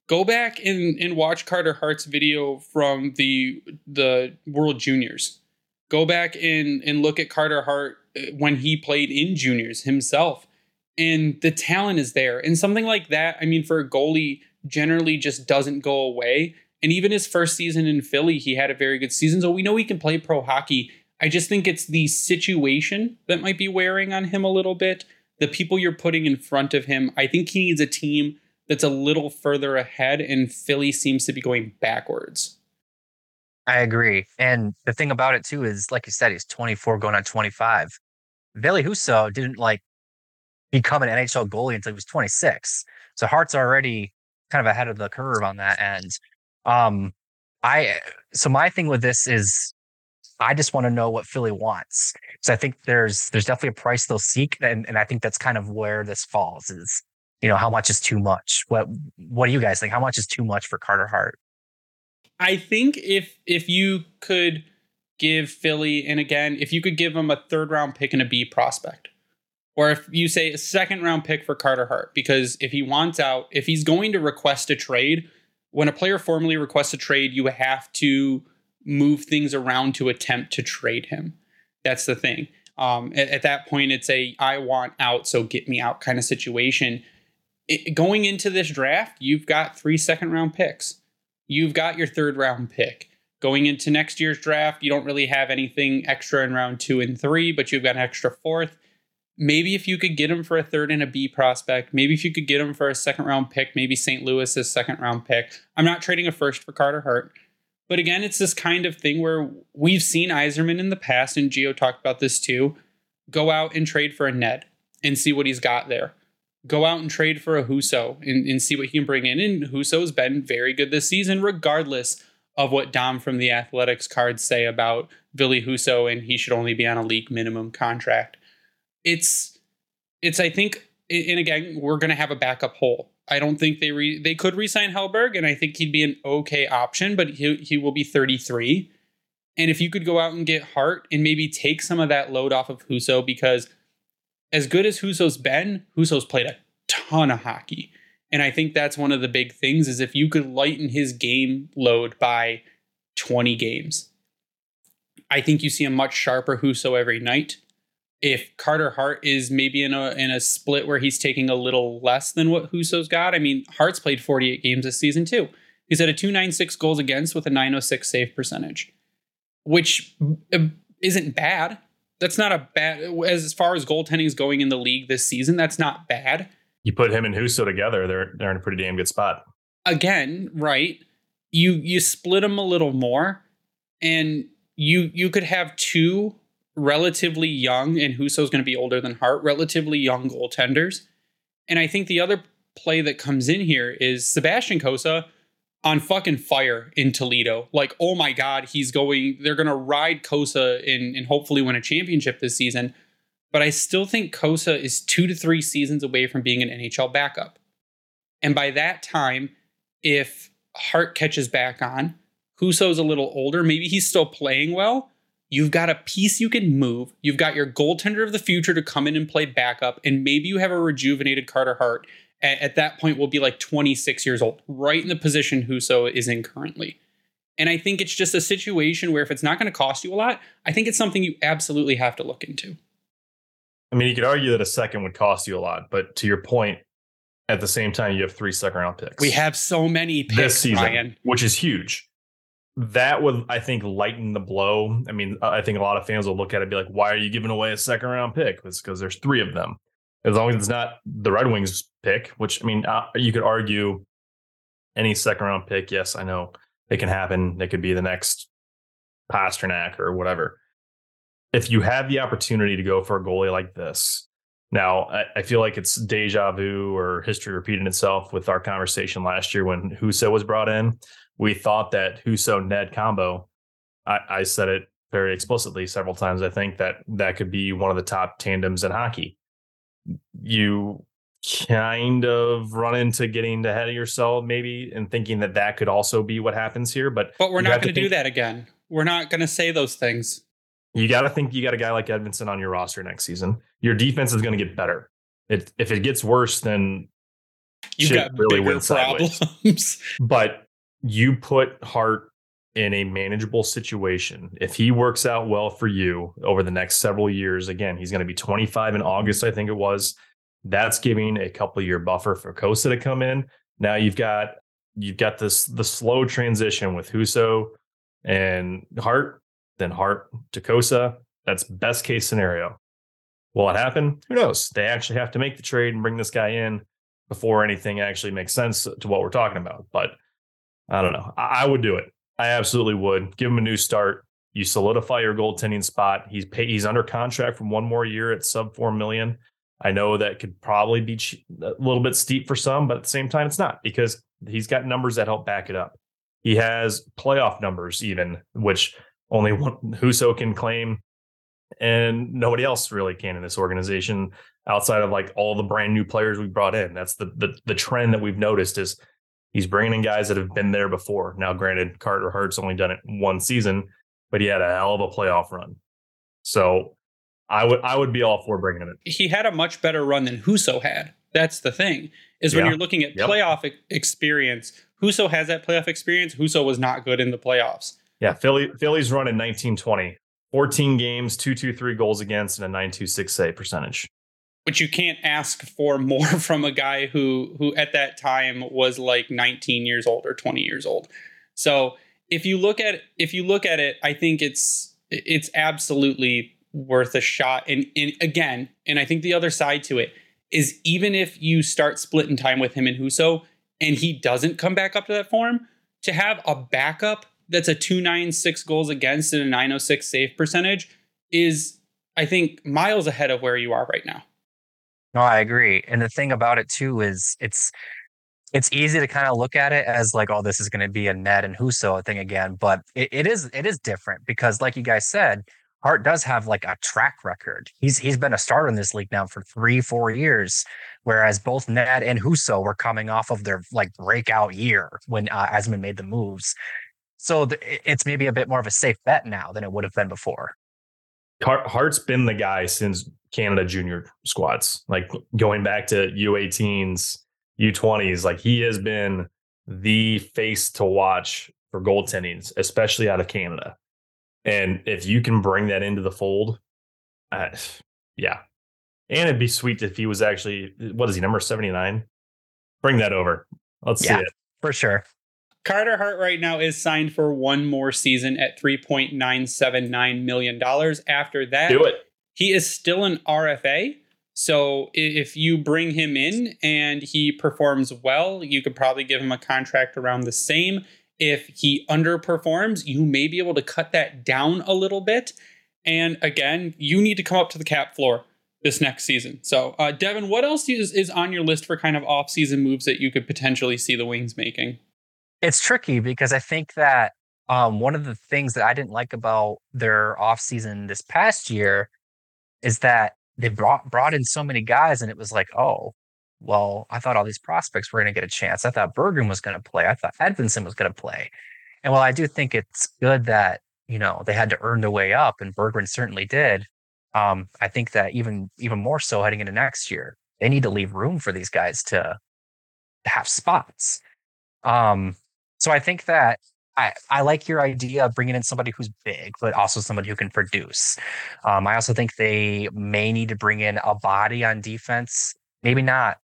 Speaker 1: go back and, and watch Carter Hart's video from the the World Juniors. Go back and and look at Carter Hart uh, when he played in juniors himself. And the talent is there. And something like that, I mean, for a goalie, generally just doesn't go away. And even his first season in Philly, he had a very good season. So we know he can play pro hockey. I just think it's the situation that might be wearing on him a little bit. The people you're putting in front of him. I think he needs a team that's a little further ahead, and Philly seems to be going backwards.
Speaker 2: I agree. And the thing about it too is, like you said, he's 24 going on 25. Ville Husso didn't like become an NHL goalie until he was 26. So Hart's already kind of ahead of the curve on that end. Um, I so my thing with this is I just want to know what Philly wants. So I think there's there's definitely a price they'll seek, and, and I think that's kind of where this falls is you know how much is too much. What what do you guys think? How much is too much for Carter Hart?
Speaker 1: I think if if you could give Philly, and again, if you could give him a third round pick and a B prospect, or if you say a second round pick for Carter Hart, because if he wants out, if he's going to request a trade, when a player formally requests a trade, you have to move things around to attempt to trade him. That's the thing. Um, at, at that point, it's a I want out, so get me out kind of situation. It, going into this draft, you've got three second round picks you've got your third round pick. Going into next year's draft, you don't really have anything extra in round two and three, but you've got an extra fourth. Maybe if you could get him for a third and a B prospect, maybe if you could get him for a second round pick, maybe St. Louis's second round pick. I'm not trading a first for Carter Hart. But again, it's this kind of thing where we've seen Yzerman in the past, and Geo talked about this too. Go out and trade for a Ned and see what he's got there. Go out and trade for a Husso and, and see what he can bring in. And Husso's been very good this season, regardless of what Dom from the Athletics cards say about Ville Husso and he should only be on a league minimum contract. It's it's I think and again we're going to have a backup hole. I don't think they re, they could resign Hellberg and I think he'd be an okay option, but he he will be 33. And if you could go out and get Hart and maybe take some of that load off of Husso because as good as Husso's been, Husso's played a ton of hockey. And I think that's one of the big things is if you could lighten his game load by 20 games. I think you see a much sharper Husso every night. If Carter Hart is maybe in a in a split where he's taking a little less than what Husso's got, I mean, Hart's played 48 games this season too. He's at a 296 goals against with a 906 save percentage, which uh, isn't bad. That's not a bad as far as goaltending is going in the league this season. That's not bad
Speaker 3: you put him and Husso together, they're they're in a pretty damn good spot.
Speaker 1: Again, right? You you split them a little more, and you you could have two relatively young, and Husso's going to be older than Hart, relatively young goaltenders. And I think the other play that comes in here is Sebastian Cossa on fucking fire in Toledo. Like, oh my God, he's going, they're going to ride in and hopefully win a championship this season but I still think Cossa is two to three seasons away from being an NHL backup. And by that time, if Hart catches back on, Husso's a little older, maybe he's still playing well. You've got a piece you can move. You've got your goaltender of the future to come in and play backup, and maybe you have a rejuvenated Carter Hart. At, at that point, will be like 26 years old, right in the position Husso is in currently. And I think it's just a situation where if it's not going to cost you a lot, I think it's something you absolutely have to look into.
Speaker 3: I mean, you could argue that a second would cost you a lot, but to your point, at the same time, you have three second round picks.
Speaker 1: We have so many picks, this season, Ryan.
Speaker 3: which is huge. That would, I think, lighten the blow. I mean, I think a lot of fans will look at it and be like, why are you giving away a second round pick? It's because there's three of them. As long as it's not the Red Wings pick, which I mean, uh, you could argue any second round pick. Yes, I know it can happen. It could be the next Pastrnak or whatever if you have the opportunity to go for a goalie like this, now I, I, feel like it's deja vu or history repeating itself with our conversation last year when Husso was brought in. We thought that Husso Ned combo. I, I said it very explicitly several times. I think that that could be one of the top tandems in hockey. You kind of run into getting ahead of yourself maybe and thinking that that could also be what happens here but
Speaker 1: but we're not going to do that again we're not going to say those things
Speaker 3: you got to think you got a guy like Edvinsson on your roster next season. Your defense is going to get better. It, if it gets worse, then
Speaker 1: you got really went problems.
Speaker 3: but you put Hart in a manageable situation. If he works out well for you over the next several years, again, he's going to be 25 in August, I think it was. That's giving a couple year buffer for Cossa to come in. Now you've got you've got this the slow transition with Husso and Hart then Hart to Cossa. That's best case scenario. Will it happen? Who knows? They actually have to make the trade and bring this guy in before anything actually makes sense to what we're talking about. But I don't know. I, would do it. I absolutely would. Give him a new start. You solidify your goaltending spot. He's pay, he's under contract for one more year at sub four million. I know that could probably be a little bit steep for some, but at the same time, it's not because he's got numbers that help back it up. He has playoff numbers, even, which only one Husso can claim, and nobody else really can in this organization outside of like all the brand new players we brought in. That's the the the trend that we've noticed is he's bringing in guys that have been there before. Now, granted, Carter Hart's only done it one season, but he had a hell of a playoff run. So I would I would be all for bringing it.
Speaker 1: He had a much better run than Husso had. That's the thing is when yeah. you're looking at yep. playoff experience. Husso has that playoff experience. Husso was not good in the playoffs.
Speaker 3: Yeah, Philly Philly's run in 1920. 14 games, 223 goals against, and a 926 save percentage.
Speaker 1: But you can't ask for more from a guy who who at that time was like 19 years old or 20 years old. So if you look at if you look at it, I think it's it's absolutely worth a shot. And, and again, and I think the other side to it is even if you start splitting time with him and Husso and he doesn't come back up to that form, to have a backup that's a 296 goals against and a 906 save percentage is, I think, miles ahead of where you are right now.
Speaker 2: No, I agree. And the thing about it too is it's it's easy to kind of look at it as like, oh, this is going to be a Ned and Husso thing again, but it, it is it is different because, like you guys said, Hart does have like a track record. He's he's been a starter in this league now for three, four years, whereas both Ned and Husso were coming off of their like breakout year when uh, Asman made the moves. So th- it's maybe a bit more of a safe bet now than it would have been before.
Speaker 3: Hart's been the guy since Canada junior squads, like going back to U18s, U20s. Like he has been the face to watch for goaltendings, especially out of Canada. And if you can bring that into the fold, uh, yeah. And it'd be sweet if he was actually, what is he, number 79? Bring that over. Let's yeah, see it.
Speaker 2: For sure.
Speaker 1: Carter Hart right now is signed for one more season at $3.979 million. After that,
Speaker 3: do it.
Speaker 1: He is still an RFA. So if you bring him in and he performs well, you could probably give him a contract around the same. If he underperforms, you may be able to cut that down a little bit. And again, you need to come up to the cap floor this next season. So, uh, Devin, what else is, is on your list for kind of off-season moves that you could potentially see the Wings making?
Speaker 2: It's tricky because I think that um, one of the things that I didn't like about their off-season this past year is that they brought brought in so many guys, and it was like, oh, well, I thought all these prospects were going to get a chance. I thought Berggren was going to play. I thought Edvinsson was going to play. And while I do think it's good that, you know, they had to earn their way up and Berggren certainly did, um, I think that even even more so heading into next year, they need to leave room for these guys to, to have spots. Um, so I think that I, I like your idea of bringing in somebody who's big, but also somebody who can produce. Um, I also think they may need to bring in a body on defense. Maybe not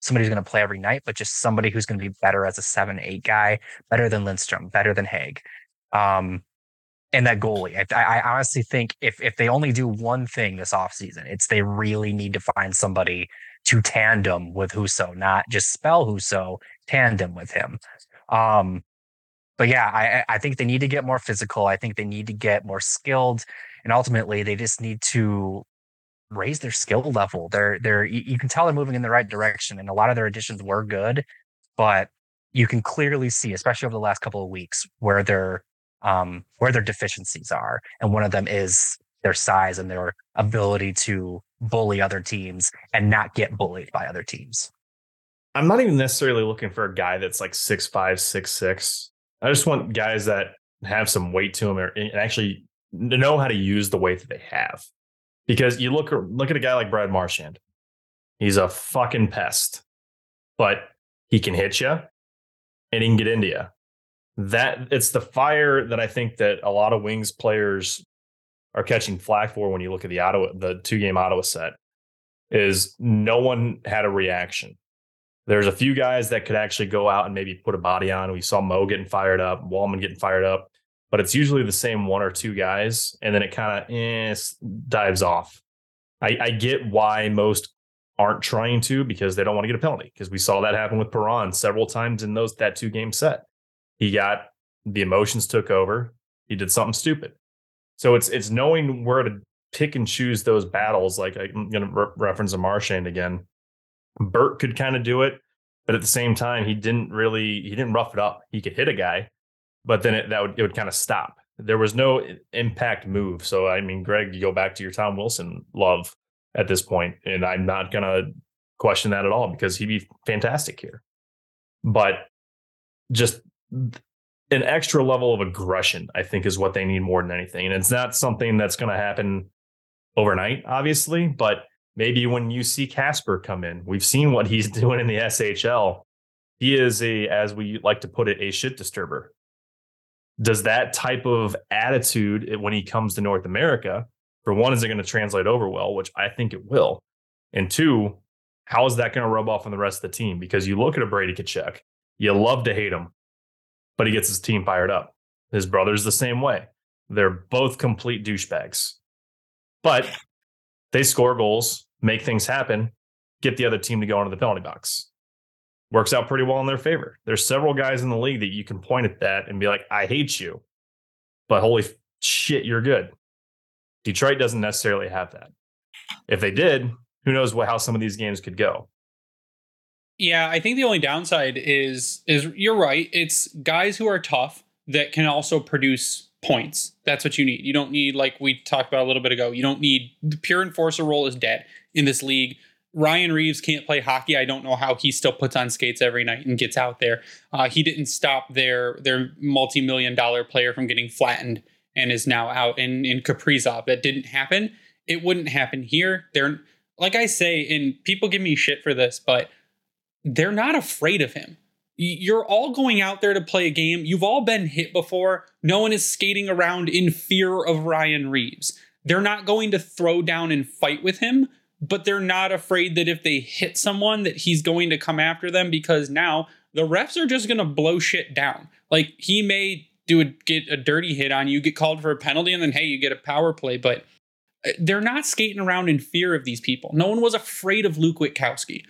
Speaker 2: somebody who's going to play every night, but just somebody who's going to be better as a seven, eight guy, better than Lindstrom, better than Hagg. Um, and that goalie. I, I, honestly think if if they only do one thing this offseason, it's they really need to find somebody to tandem with Husso, not just spell Husso, tandem with him. Um, but yeah, I, I think they need to get more physical. I think they need to get more skilled. And ultimately, they just need to raise their skill level. They're they're you can tell they're moving in the right direction, and a lot of their additions were good, but you can clearly see, especially over the last couple of weeks, where their um, where their deficiencies are, and one of them is their size and their ability to bully other teams and not get bullied by other teams.
Speaker 3: I'm not even necessarily looking for a guy that's like six five, six six. I just want guys that have some weight to them and actually know how to use the weight that they have. Because you look look at a guy like Brad Marchand. He's a fucking pest, but he can hit you and he can get into you. That it's the fire that I think that a lot of wings players are catching flack for when you look at the Ottawa, the two game Ottawa set, is no one had a reaction. There's a few guys that could actually go out and maybe put a body on. We saw Mo getting fired up, Walman getting fired up but it's usually the same one or two guys, and then it kind of eh, dives off. I, I, get why most aren't trying to because they don't want to get a penalty because we saw that happen with Perron several times in those that two game set. He got the emotions took over. He did something stupid. So it's it's knowing where to pick and choose those battles. Like I'm going to re- reference a Marchand again. Bert could kind of do it, but at the same time, he didn't really he didn't rough it up. He could hit a guy, but then it, that would it would kind of stop. There was no impact move. So I mean, Greg, you go back to your Tom Wilson love at this point, and I'm not gonna question that at all because he'd be fantastic here. But just an extra level of aggression, I think, is what they need more than anything. And it's not something that's going to happen overnight, obviously, but maybe when you see Kasper come in, we've seen what he's doing in the SHL. He is a, as we like to put it, a shit disturber does that type of attitude eh, when he comes to North America, for one, is it going to translate over well, which I think it will. And two, how is that going to rub off on the rest of the team? Because you look at a Brady Tkachuk, you love to hate him, but he gets his team fired up. His brother's the same way. They're both complete douchebags. But they score goals, make things happen, get the other team to go into the penalty box. Works out pretty well in their favor. There's several guys in the league that you can point at that and be like, I hate you, but holy shit, you're good. Detroit doesn't necessarily have that. If they did, who knows what how some of these games could go.
Speaker 1: Yeah, I think the only downside is is you're right. It's guys who are tough that can also produce points. That's what you need. You don't need like we talked about a little bit ago. You don't need the pure enforcer role is dead in this league. Ryan Reaves can't play hockey. I don't know how he still puts on skates every night and gets out there. Uh, he didn't stop their their multi million dollar player from getting flattened and is now out in in Kaprizov. That didn't happen. It wouldn't happen here. They're like I say, and people give me shit for this, but they're not afraid of him. You're all going out there to play a game. You've all been hit before. No one is skating around in fear of Ryan Reaves. They're not going to throw down and fight with him, but they're not afraid that if they hit someone that he's going to come after them because now the refs are just going to blow shit down. Like he may do a, get a dirty hit on you, get called for a penalty, and then hey, you get a power play. But uh, they're not skating around in fear of these people. No one was afraid of Luke Witkowski.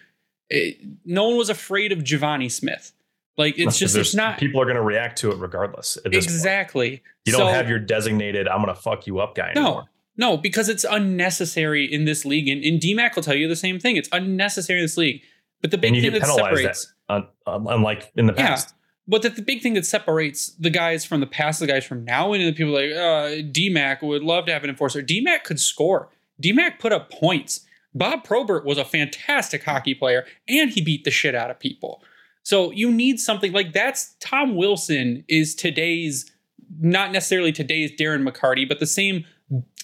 Speaker 1: It, no one was afraid of Givani Smith. Like it's just it's not.
Speaker 3: People are going to react to it regardless.
Speaker 1: exactly.
Speaker 3: You don't have your designated "I'm going to fuck you up" guy
Speaker 1: no,
Speaker 3: anymore.
Speaker 1: No, because it's unnecessary in this league, and, and DMAC will tell you the same thing. It's unnecessary in this league. But the big thing that separates,
Speaker 3: that, unlike in the past.
Speaker 1: Yeah, but the, the big thing that separates the guys from the past, the guys from now, and the people like uh, DMAC would love to have an enforcer. DMAC could score. DMAC put up points. Bob Probert was a fantastic hockey player, and he beat the shit out of people. So you need something like that's Tom Wilson is today's not necessarily today's Darren McCarty, but the same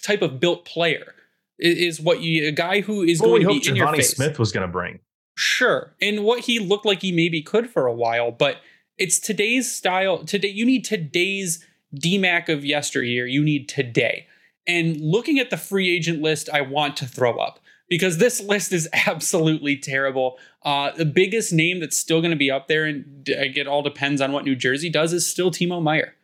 Speaker 1: type of built player is what you a guy who is well, going to be in your face.
Speaker 3: Smith was going to bring.
Speaker 1: Sure, and what he looked like he maybe could for a while, but it's today's style. Today, you need today's DMAC of yesteryear. You need today. And looking at the free agent list, I want to throw up because this list is absolutely terrible. Uh, the biggest name that's still going to be up there, and it all depends on what New Jersey does, is still Timo Meier.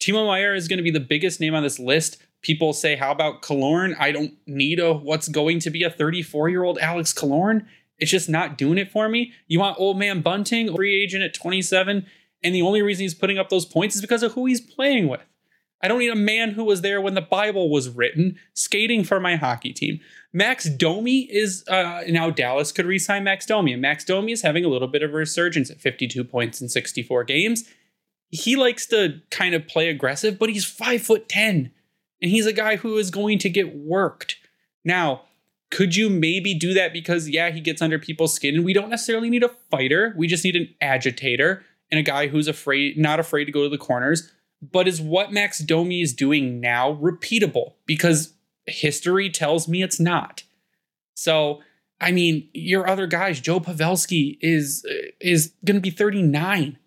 Speaker 1: Timo Meier is going to be the biggest name on this list. People say, "How about Killorn?" I don't need a what's going to be a 34 year old Alex Killorn. It's just not doing it for me. You want old man Bunting, free agent at 27, and the only reason he's putting up those points is because of who he's playing with. I don't need a man who was there when the Bible was written skating for my hockey team. Max Domi is uh, now Dallas could re-sign Max Domi, and Max Domi is having a little bit of a resurgence at 52 points in 64 games. He likes to kind of play aggressive, but he's five foot ten, and he's a guy who is going to get worked. Now, could you maybe do that because yeah, he gets under people's skin, and we don't necessarily need a fighter. We just need an agitator and a guy who's afraid, not afraid to go to the corners. But is what Max Domi is doing now repeatable? Because history tells me it's not. So, I mean, your other guys, Joe Pavelski is uh, is going to be 39.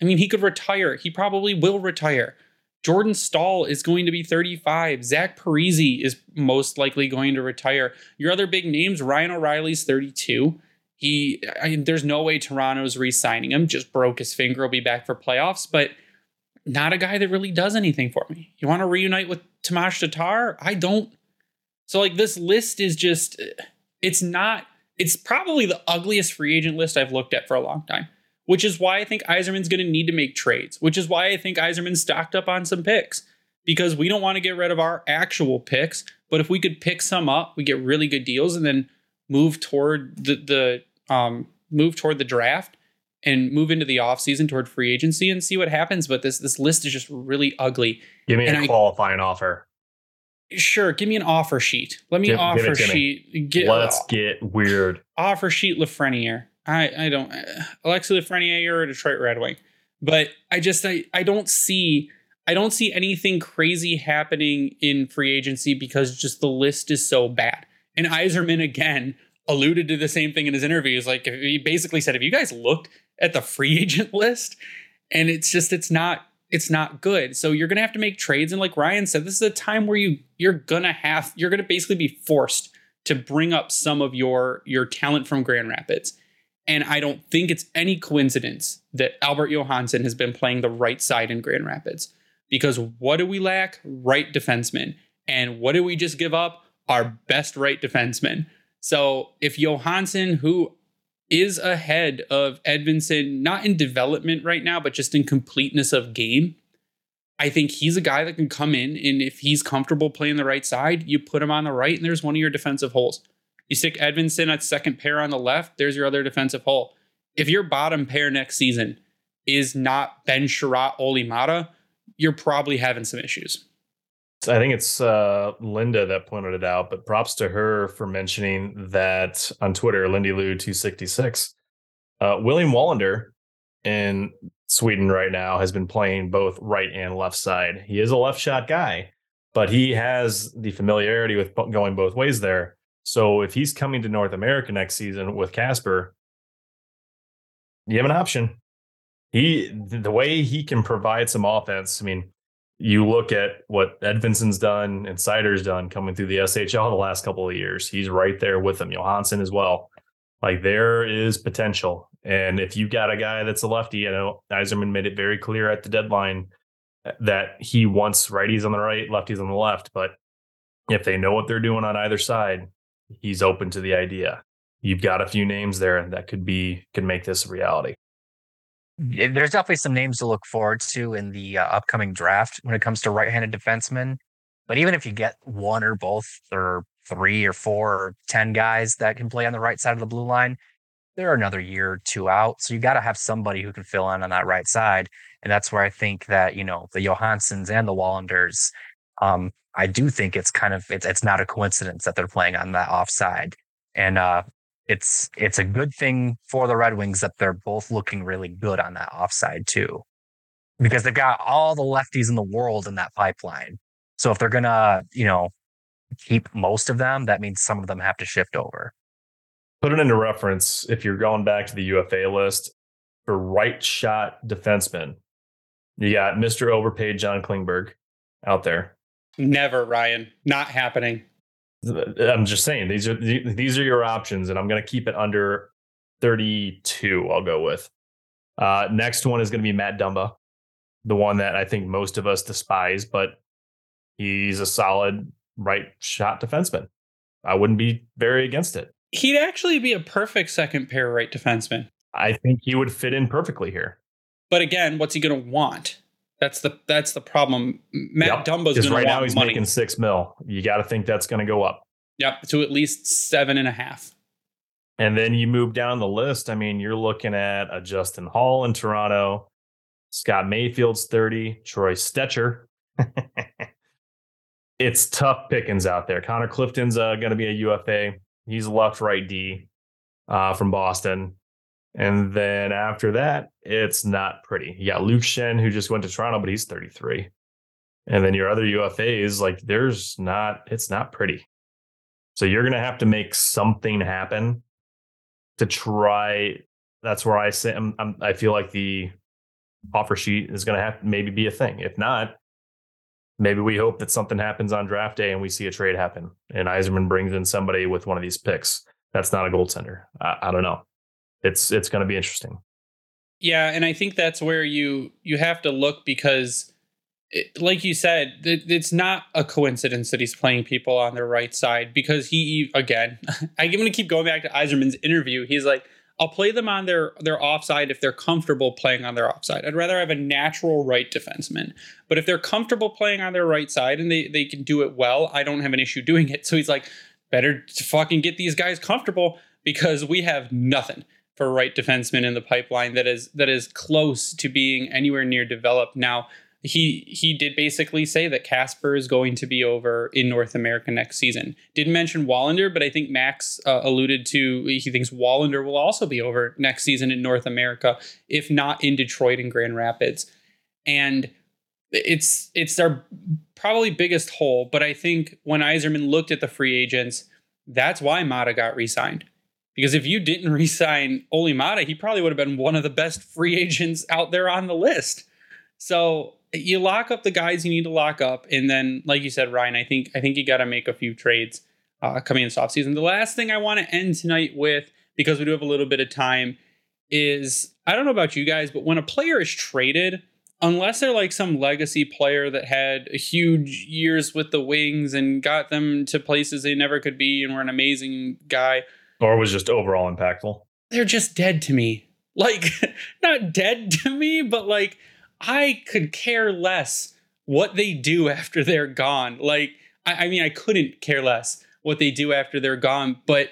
Speaker 1: I mean, he could retire. He probably will retire. Jordan Staal is going to be 35. Zach Parise is most likely going to retire. Your other big names, Ryan O'Reilly's 32. He, I mean, there's no way Toronto's re-signing him. Just broke his finger. He'll be back for playoffs, but not a guy that really does anything for me. You want to reunite with Tomas Tatar? I don't. So like this list is just it's not it's probably the ugliest free agent list I've looked at for a long time. Which is why I think Yzerman's going to need to make trades. Which is why I think Yzerman stocked up on some picks because we don't want to get rid of our actual picks, but if we could pick some up, we get really good deals and then move toward the the um move toward the draft and move into the offseason toward free agency and see what happens. But this this list is just really ugly.
Speaker 3: Give me
Speaker 1: and
Speaker 3: a qualifying offer.
Speaker 1: Sure, give me an offer sheet. Let me
Speaker 3: Give- give
Speaker 1: offer
Speaker 3: it me.
Speaker 1: sheet. Get,
Speaker 3: Let's get weird.
Speaker 1: offer sheet Lafreniere. I I don't uh, Alexi Lafreniere you're Detroit Red Wing, but I just I I don't see I don't see anything crazy happening in free agency because just the list is so bad. And Yzerman again alluded to the same thing in his interview. He's like he basically said, if you guys looked at the free agent list?" And it's just it's not it's not good. So you're gonna have to make trades. And like Ryan said, this is a time where you you're gonna have you're gonna basically be forced to bring up some of your your talent from Grand Rapids. And I don't think it's any coincidence that Albert Johansson has been playing the right side in Grand Rapids. Because what do we lack? Right defensemen. And what do we just give up? our best right defenseman. So if Johansson, who is ahead of Edvinsson, not in development right now, but just in completeness of game, I think he's a guy that can come in and if he's comfortable playing the right side, you put him on the right and there's one of your defensive holes. You stick Edvinsson at second pair on the left, there's your other defensive hole. If your bottom pair next season is not Ben Chiarot, Olli Maatta, you're probably having some issues.
Speaker 3: I think it's uh, Linda that pointed it out, but props to her for mentioning that on Twitter, Lindy Lou 266. Uh, William Wallinder in Sweden right now has been playing both right and left side. He is a left shot guy, but he has the familiarity with going both ways there. So if he's coming to North America next season with Kasper, you have an option. He the way he can provide some offense. I mean, you look at what Edvinsson's done and Seider's done coming through the SHL the last couple of years. He's right there with them. Johansson as well. Like there is potential. And if you've got a guy that's a lefty, you know, Yzerman made it very clear at the deadline that he wants righties on the right, lefties on the left. But if they know what they're doing on either side, he's open to the idea. You've got a few names there that could be could make this a reality
Speaker 2: there's definitely some names to look forward to in the uh, upcoming draft when it comes to right-handed defensemen. But even if you get one or both or three or four or 10 guys that can play on the right side of the blue line, they're another year or two out. So you got to have somebody who can fill in on that right side. And that's where I think that, you know, the Johanssons and the Wallinders, um, I do think it's kind of, it's, it's not a coincidence that they're playing on that offside. And uh, it's it's a good thing for the Red Wings that they're both looking really good on that offside too, because they've got all the lefties in the world in that pipeline. So if they're gonna, you know, keep most of them, that means some of them have to shift over.
Speaker 3: Put it into reference if you're going back to the UFA list for right shot defensemen. You got Mr. Overpaid John Klingberg out there.
Speaker 1: Never, Ryan. Not happening.
Speaker 3: I'm just saying these are these are your options, and I'm going to keep it under 32. I'll go with. Uh, next one is going to be Matt Dumba, the one that I think most of us despise, but he's a solid right shot defenseman. I wouldn't be very against it.
Speaker 1: He'd actually be a perfect second pair right defenseman.
Speaker 3: I think he would fit in perfectly here.
Speaker 1: But again, what's he going to want? That's the that's the problem. Matt yep. Dumba's going
Speaker 3: right now he's
Speaker 1: money.
Speaker 3: making six mil. You got to think that's going to go up.
Speaker 1: Yep, to at least seven and a half.
Speaker 3: And then you move down the list. I mean, you're looking at a Justin Holl in Toronto, Scott Mayfield's 30, Troy Stecher. it's tough pickings out there. Connor Clifton's uh, going to be a UFA. He's left right D uh, from Boston. And then after that, it's not pretty. You got Luke Schenn, who just went to Toronto, but he's 33. And then your other UFAs, like there's not, it's not pretty. So you're going to have to make something happen to try. That's where I say, I'm, I'm, i feel like the offer sheet is going to have to maybe be a thing. If not, maybe we hope that something happens on draft day and we see a trade happen and Yzerman brings in somebody with one of these picks. That's not a goaltender. I, I don't know it's it's going to be interesting.
Speaker 1: Yeah, and I think that's where you you have to look because, it, like you said, it, it's not a coincidence that he's playing people on their right side because he again, I'm going to keep going back to Yzerman's interview. He's like, I'll play them on their their offside if they're comfortable playing on their offside. I'd rather have a natural right defenseman. But if they're comfortable playing on their right side and they they can do it well, I don't have an issue doing it. So he's like, better to fucking get these guys comfortable because we have nothing for right defenseman in the pipeline that is that is close to being anywhere near developed. Now, he he did basically say that Kasper is going to be over in North America next season. Didn't mention Wallinder, but I think Max uh, alluded to he thinks Wallinder will also be over next season in North America, if not in Detroit and Grand Rapids. And it's it's our probably biggest hole. But I think when Yzerman looked at the free agents, that's why Maatta got re-signed because if you didn't re-sign Olli he probably would have been one of the best free agents out there on the list. So you lock up the guys you need to lock up, and then, like you said, Ryan, I think I think you got to make a few trades uh, coming in this offseason. The last thing I want to end tonight with, because we do have a little bit of time, is I don't know about you guys, but when a player is traded, unless they're like some legacy player that had huge years with the Wings and got them to places they never could be and were an amazing guy,
Speaker 3: or was just overall impactful.
Speaker 1: they're just dead to me. Like, not dead to me, but like, I could care less what they do after they're gone. Like, I, I mean, I couldn't care less what they do after they're gone, but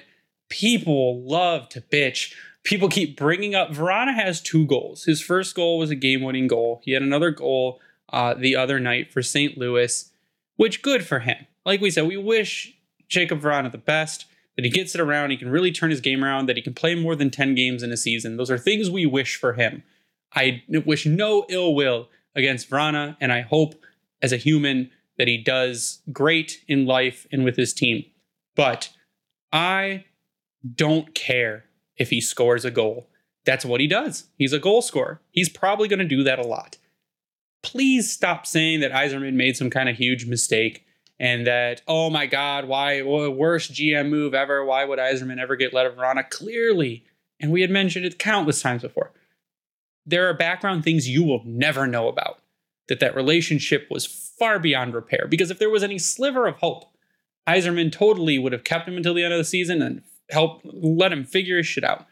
Speaker 1: people love to bitch. People keep bringing up Vrana has two goals. His first goal was a game winning goal. He had another goal uh, the other night for St. Louis, which good for him. Like we said, we wish Jakub Vrana the best, that he gets it around, he can really turn his game around, that he can play more than 10 games in a season. Those are things we wish for him. I wish no ill will against Vrana, and I hope as a human that he does great in life and with his team. But I don't care if he scores a goal. That's what he does. He's a goal scorer. He's probably going to do that a lot. Please stop saying that Yzerman made some kind of huge mistake and that, oh my God, why, worst GM move ever? Why would Yzerman ever get let of Vrana? Clearly, and we had mentioned it countless times before, there are background things you will never know about. That that relationship was far beyond repair. Because if there was any sliver of hope, Yzerman totally would have kept him until the end of the season and help let him figure his shit out.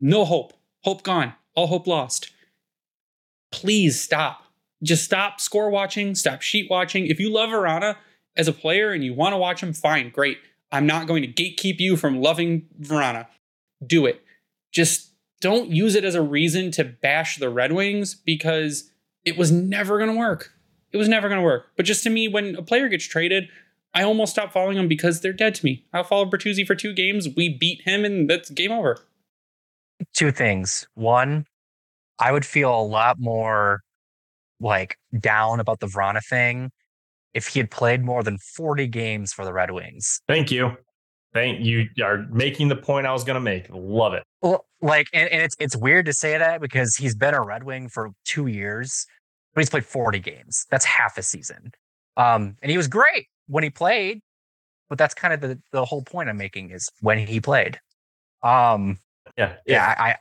Speaker 1: No hope. Hope gone. All hope lost. Please stop. Just stop score watching, stop sheet watching. If you love Vrana as a player and you want to watch him, fine, great. I'm not going to gatekeep you from loving Vrana. Do it. Just don't use it as a reason to bash the Red Wings because it was never going to work. It was never going to work. But just to me, when a player gets traded, I almost stop following them because they're dead to me. I'll follow Bertuzzi for two games. We beat him, and that's game over.
Speaker 2: Two things. One, I would feel a lot more like down about the Vrana thing if he had played more than 40 games for the Red Wings.
Speaker 3: Thank you. Thank you. You are making the point I was going to make. Love it.
Speaker 2: Well, like, and, and it's it's weird to say that because he's been a Red Wing for two years, but he's played 40 games. That's half a season. Um, and he was great when he played, but that's kind of the, the whole point I'm making is when he played. Um,
Speaker 3: yeah,
Speaker 2: yeah, I, I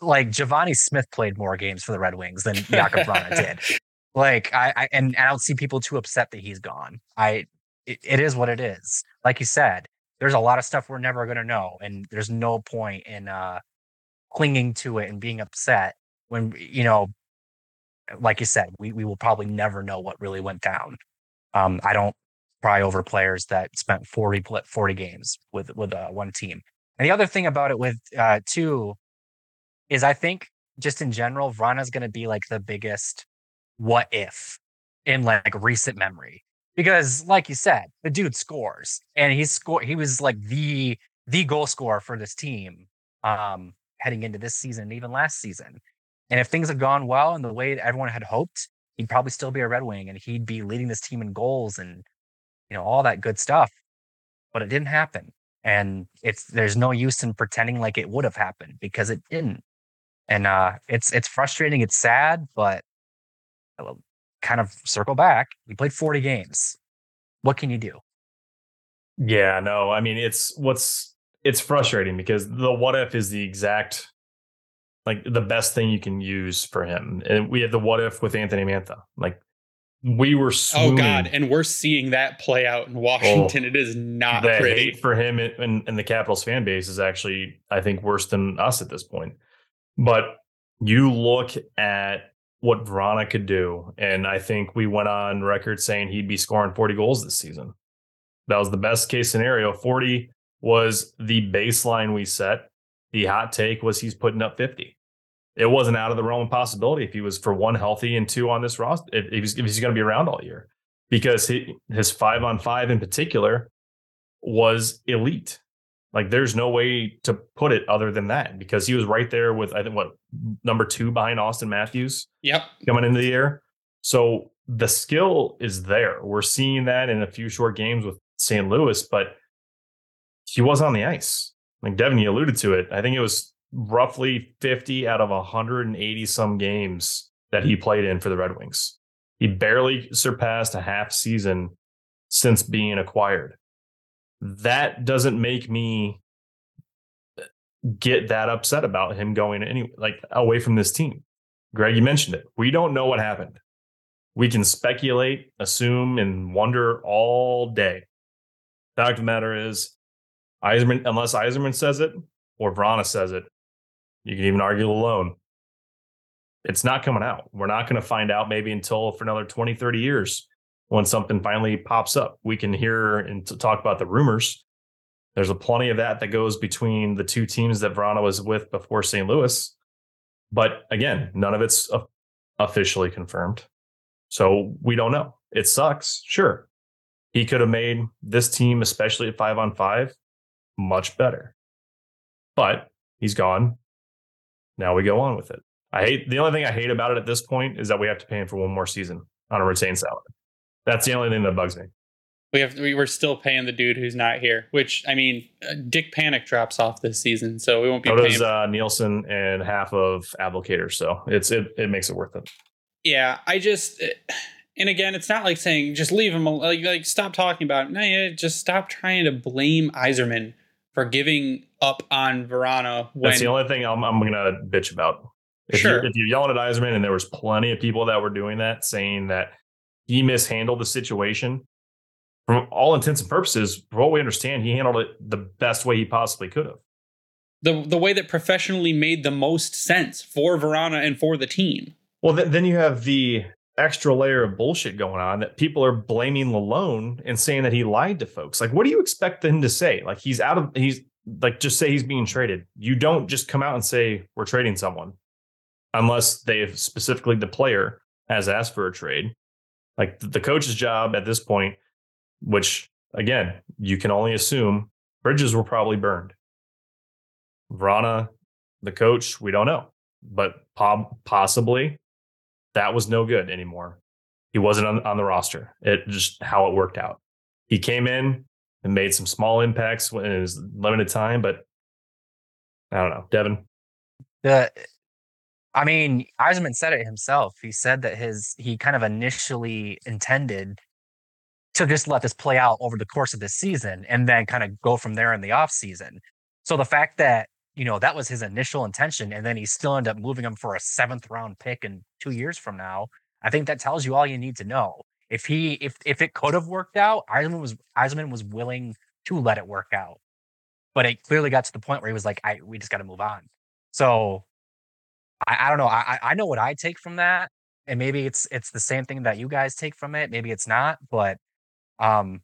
Speaker 2: like Givani Smith played more games for the Red Wings than Jakub Vrana did. Like I, I, and I don't see people too upset that he's gone. I, it, it is what it is. Like you said, there's a lot of stuff we're never going to know, and there's no point in uh clinging to it and being upset when you know, like you said, we we will probably never know what really went down. Um, I don't cry over players that spent 40, 40 games with with uh, one team. And the other thing about it with uh, two is I think just in general, Vrana's going to be like the biggest what if in like recent memory? Because like you said the dude scores and he score he was like the the goal scorer for this team um heading into this season and even last season. And if things had gone well in the way that everyone had hoped he'd probably still be a red wing and he'd be leading this team in goals and you know all that good stuff. But it didn't happen and it's there's no use in pretending like it would have happened because it didn't. And uh it's it's frustrating it's sad but Uh, kind of circle back. We played 40 games. What can you do?
Speaker 3: Yeah, no, I mean it's what's it's frustrating because the what if is the exact like the best thing you can use for him. And we have the what if with Anthony Mantha. Like we were swooning.
Speaker 1: Oh God, and we're seeing that play out in oh, Washington. Oh, it is not
Speaker 3: the
Speaker 1: pretty.
Speaker 3: hate for him and, and the Capitals fan base is actually, I think, worse than us at this point. But you look at what Vrana could do. And I think we went on record saying he'd be scoring 40 goals this season. That was the best case scenario. 40 was the baseline we set. The hot take was he's putting up 50. It wasn't out of the realm of possibility if he was for one healthy and two on this roster, if, if he's, he's going to be around all year, because he, his five on five in particular was elite. Like there's no way to put it other than that because he was right there with I think what number two behind Auston Matthews.
Speaker 1: Yep.
Speaker 3: Coming into the year. So the skill is there. We're seeing that in a few short games with St. Louis, but he was on the ice. Like Devin, you alluded to it. I think it was roughly 50 out of 180 some games that he played in for the Red Wings. He barely surpassed a half season since being acquired that doesn't make me get that upset about him going any like away from this team Greg, you mentioned it. We don't know what happened. We can speculate, assume, and wonder all day. Fact of the matter is, Yzerman, unless Yzerman says it or Vrana says it, you can even argue alone. It's not coming out. We're not going to find out maybe until for another 20, 30 years when something finally pops up. We can hear and talk about the rumors. There's a plenty of that that goes between the two teams that Vrana was with before St. Louis. But again, none of it's officially confirmed. So we don't know. It sucks. Sure. He could have made this team, especially at five on five, much better. But he's gone. Now we go on with it. I hate the only thing I hate about it at this point is that we have to pay him for one more season on a retained salary. That's the only thing that bugs me.
Speaker 1: We have we were still paying the dude who's not here, which I mean, uh, Dick Panik drops off this season, so we won't be.
Speaker 3: So does uh, Nielsen and half of Abdelkader, so it's it it makes it worth it.
Speaker 1: Yeah, I just and again, it's not like saying just leave him like like stop talking about it. No, yeah, just stop trying to blame Yzerman for giving up on Vrana.
Speaker 3: When, That's the only thing I'm, I'm gonna bitch about. If sure. you if you're yelling at Yzerman, and there was plenty of people that were doing that, saying that he mishandled the situation. From all intents and purposes, for what we understand, he handled it the best way he possibly could have.
Speaker 1: The the way that professionally made the most sense for Vrana and for the team.
Speaker 3: Well, th- then you have the extra layer of bullshit going on that people are blaming Lalonde and saying that he lied to folks. Like, what do you expect him to say? Like, he's out of he's like just say he's being traded. You don't just come out and say we're trading someone unless they've specifically the player has asked for a trade. Like the coach's job at this point, which again, you can only assume bridges were probably burned. Vrana, the coach, we don't know, but possibly that was no good anymore. He wasn't on, on the roster. It just how it worked out. He came in and made some small impacts in his limited time, but I don't know, Devin.
Speaker 2: The I mean, Yzerman said it himself. He said that his he kind of initially intended to just let this play out over the course of the season and then kind of go from there in the off season. So the fact that you know that was his initial intention, and then he still ended up moving him for a seventh round pick in two years from now, I think that tells you all you need to know. If he if if it could have worked out, Yzerman was Yzerman was willing to let it work out, but it clearly got to the point where he was like, "I we just got to move on." So I, I don't know. I I know what I take from that, and maybe it's it's the same thing that you guys take from it. Maybe it's not, but um,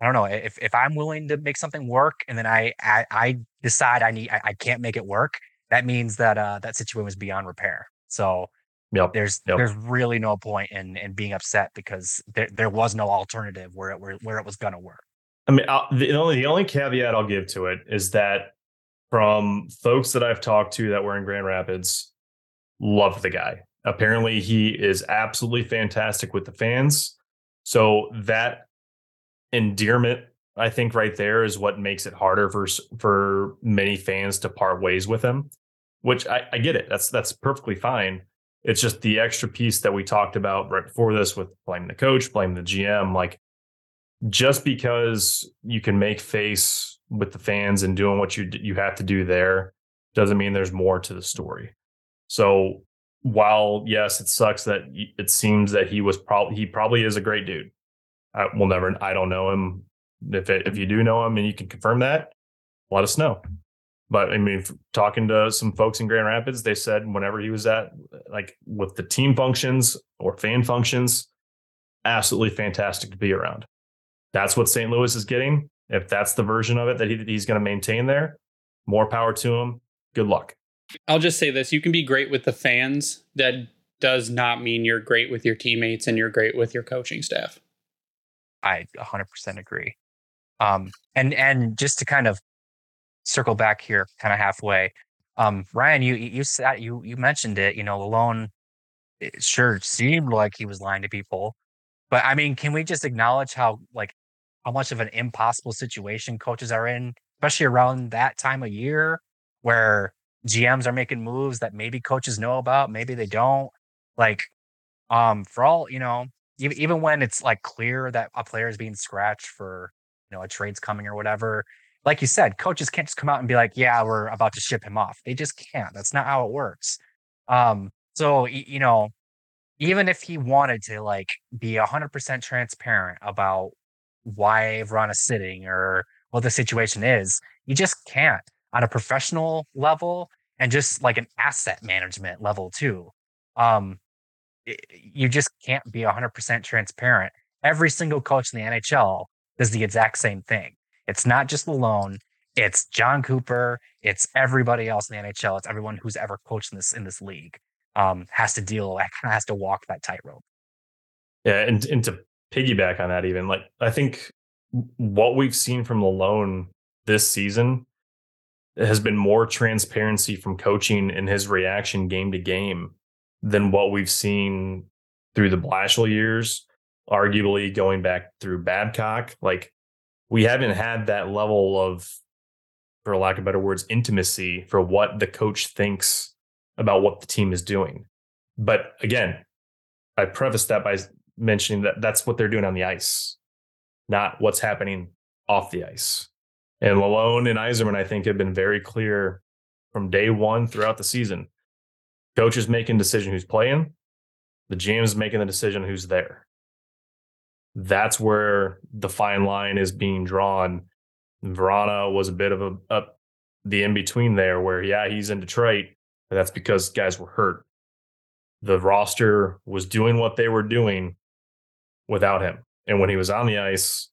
Speaker 2: I don't know. If if I'm willing to make something work, and then I I, I decide I need I, I, can't make it work, that means that uh that situation was beyond repair. So yep. there's yep. there's really no point in in being upset because there there was no alternative where it where, where it was gonna work.
Speaker 3: I mean, I'll, the only the only caveat I'll give to it is that from folks that I've talked to that were in Grand Rapids, love the guy. Apparently, he is absolutely fantastic with the fans. So that endearment, I think, right there is what makes it harder for for many fans to part ways with him. Which I, I get it. That's that's perfectly fine. It's just the extra piece that we talked about right before this with blaming the coach, blaming the GM. Like, just because you can make face with the fans and doing what you you have to do there doesn't mean there's more to the story. So while yes, it sucks that it seems that he was probably he probably is a great dude. I will never. I don't know him. If it, if you do know him and you can confirm that, let us know. But I mean, talking to some folks in Grand Rapids, they said whenever he was at like with the team functions or fan functions, absolutely fantastic to be around. That's what St. Louis is getting. If that's the version of it that he, he's going to maintain there, more power to him. Good luck.
Speaker 1: I'll just say this: you can be great with the fans. That does not mean you're great with your teammates and you're great with your coaching staff.
Speaker 2: I 100% agree. Um, and and just to kind of circle back here, kind of halfway, um, Ryan, you you said you you mentioned it. You know, Lalonde it sure seemed like he was lying to people, but I mean, can we just acknowledge how like how much of an impossible situation coaches are in, especially around that time of year where GMs are making moves that maybe coaches know about, maybe they don't. Like, um, for all you know, even even when it's like clear that a player is being scratched for you know a trade's coming or whatever, like you said, coaches can't just come out and be like, "Yeah, we're about to ship him off." They just can't. That's not how it works. Um, So you know, even if he wanted to like be hundred percent transparent about why Vrana's sitting or what the situation is, you just can't on a professional level and just like an asset management level too. Um, you just can't be 100% transparent. Every single coach in the NHL does the exact same thing. It's not just Lalonde. It's Jon Cooper. It's everybody else in the NHL. It's everyone who's ever coached in this in this league. Um, has to deal, like kind of has to walk that tightrope.
Speaker 3: Yeah, and and to piggyback on that, even like I think what we've seen from Lalonde this season has been more transparency from coaching and his reaction game to game than what we've seen through the Blashill years, arguably going back through Babcock. Like we haven't had that level of, for lack of better words, intimacy for what the coach thinks about what the team is doing. But again, I preface that by mentioning that that's what they're doing on the ice, not what's happening off the ice. And Lalonde and Yzerman, I think, have been very clear from day one throughout the season. Coach is making decision who's playing. The GM is making the decision who's there. That's where the fine line is being drawn. Vrana was a bit of a, up the in between there, where yeah, he's in Detroit, but that's because guys were hurt. The roster was doing what they were doing without him, and when he was on the ice,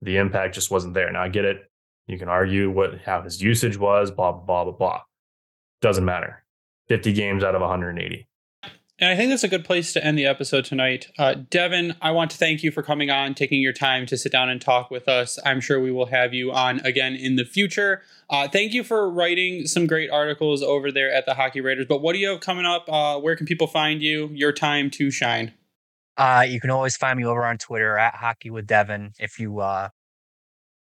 Speaker 3: the impact just wasn't there. Now I get it you can argue what how his usage was, blah blah blah blah. Blah. Doesn't matter. 50 games out of 180.
Speaker 1: And I think that's a good place to end the episode tonight. Uh, Devin, I want to thank you for coming on, taking your time to sit down and talk with us. I'm sure we will have you on again in the future. Uh, thank you for writing some great articles over there at the Hockey Writers. But what do you have coming up? Uh, where can people find you? Your time to shine.
Speaker 2: Uh, you can always find me over on Twitter at Hockey with Devin. If you uh,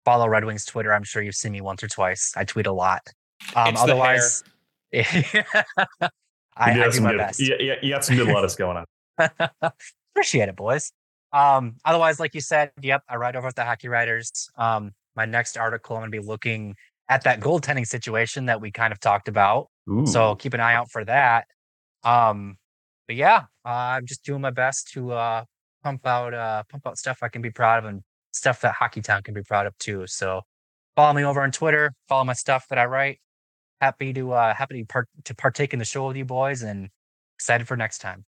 Speaker 2: follow Red Wings Twitter. I'm sure you've seen me once or twice. I tweet a lot. Um,
Speaker 1: it's
Speaker 2: otherwise, I, I do my
Speaker 3: good,
Speaker 2: best.
Speaker 3: Yeah, you have some good lettuce going on.
Speaker 2: Appreciate it, boys. Um, otherwise, like you said, yep, I write over at the Hockey Writers. Um, my next article, I'm going to be looking at that goaltending situation that we kind of talked about.
Speaker 3: Ooh.
Speaker 2: So keep an eye out for that. Um, but yeah, uh, I'm just doing my best to uh, pump out uh, pump out stuff I can be proud of and stuff that Hockey Town can be proud of too. So follow me over on Twitter, follow my stuff that I write. Happy to uh happy to, part- to partake in the show with you boys and excited for next time.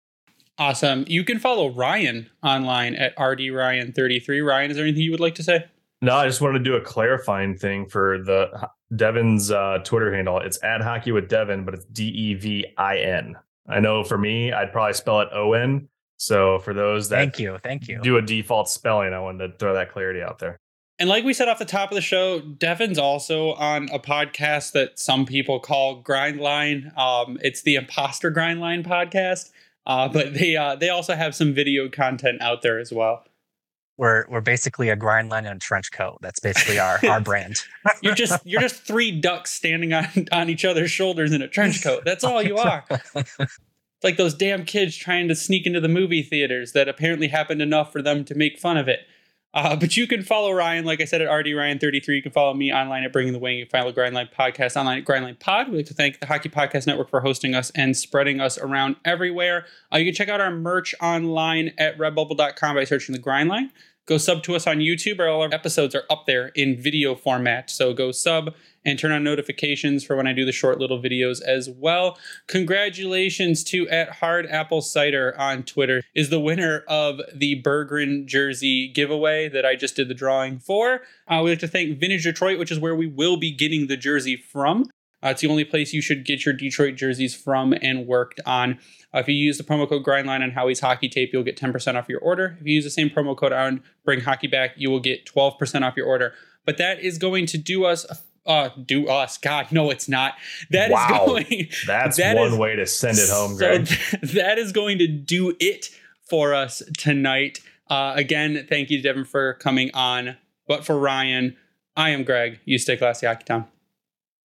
Speaker 1: Awesome. You can follow Ryan online at RDRyan33. Ryan, is there anything you would like to say?
Speaker 3: No, I just wanted to do a clarifying thing for the Devin's uh, Twitter handle. It's ad hockey with Devin, but it's D E V I N. I know for me, I'd probably spell it O N, so for those that
Speaker 2: thank you, thank you,
Speaker 3: do a default spelling, I wanted to throw that clarity out there.
Speaker 1: And like we said off the top of the show, Devin's also on a podcast that some people call Grindline. Um, it's the Imposter Grindline podcast, uh, but they uh, they also have some video content out there as well.
Speaker 2: We're we're basically a grindline and a trench coat. That's basically our our brand.
Speaker 1: you're just you're just three ducks standing on on each other's shoulders in a trench coat. That's all you are like those damn kids trying to sneak into the movie theaters that apparently happened enough for them to make fun of it. Uh, but you can follow Ryan, like I said, at RD Ryan 33. You can follow me online at Bringing the Wing. You can follow Grindline Podcast online at Grindline Pod. We'd like to thank the Hockey Podcast Network for hosting us and spreading us around everywhere. Uh, you can check out our merch online at redbubble.com by searching the Grindline. Go sub to us on YouTube. All our episodes are up there in video format. So go sub and turn on notifications for when I do the short little videos as well. Congratulations to at Hard Apple Cider on Twitter is the winner of the Berggren jersey giveaway that I just did the drawing for. Uh, we'd like to thank Vintage Detroit, which is where we will be getting the jersey from. Uh, it's the only place you should get your Detroit jerseys from and worked on. Uh, if you use the promo code Grindline on Howie's Hockey Tape, you'll get 10% off your order. If you use the same promo code on Bring Hockey Back, you will get 12% off your order. But that is going to do us uh do us. God no it's not. That
Speaker 3: wow.
Speaker 1: is going
Speaker 3: that's that one is, way to send it home greg.
Speaker 1: so that is going to do it for us tonight. Uh again thank you devin for coming on. But for ryan i am greg. You stay classy hockey town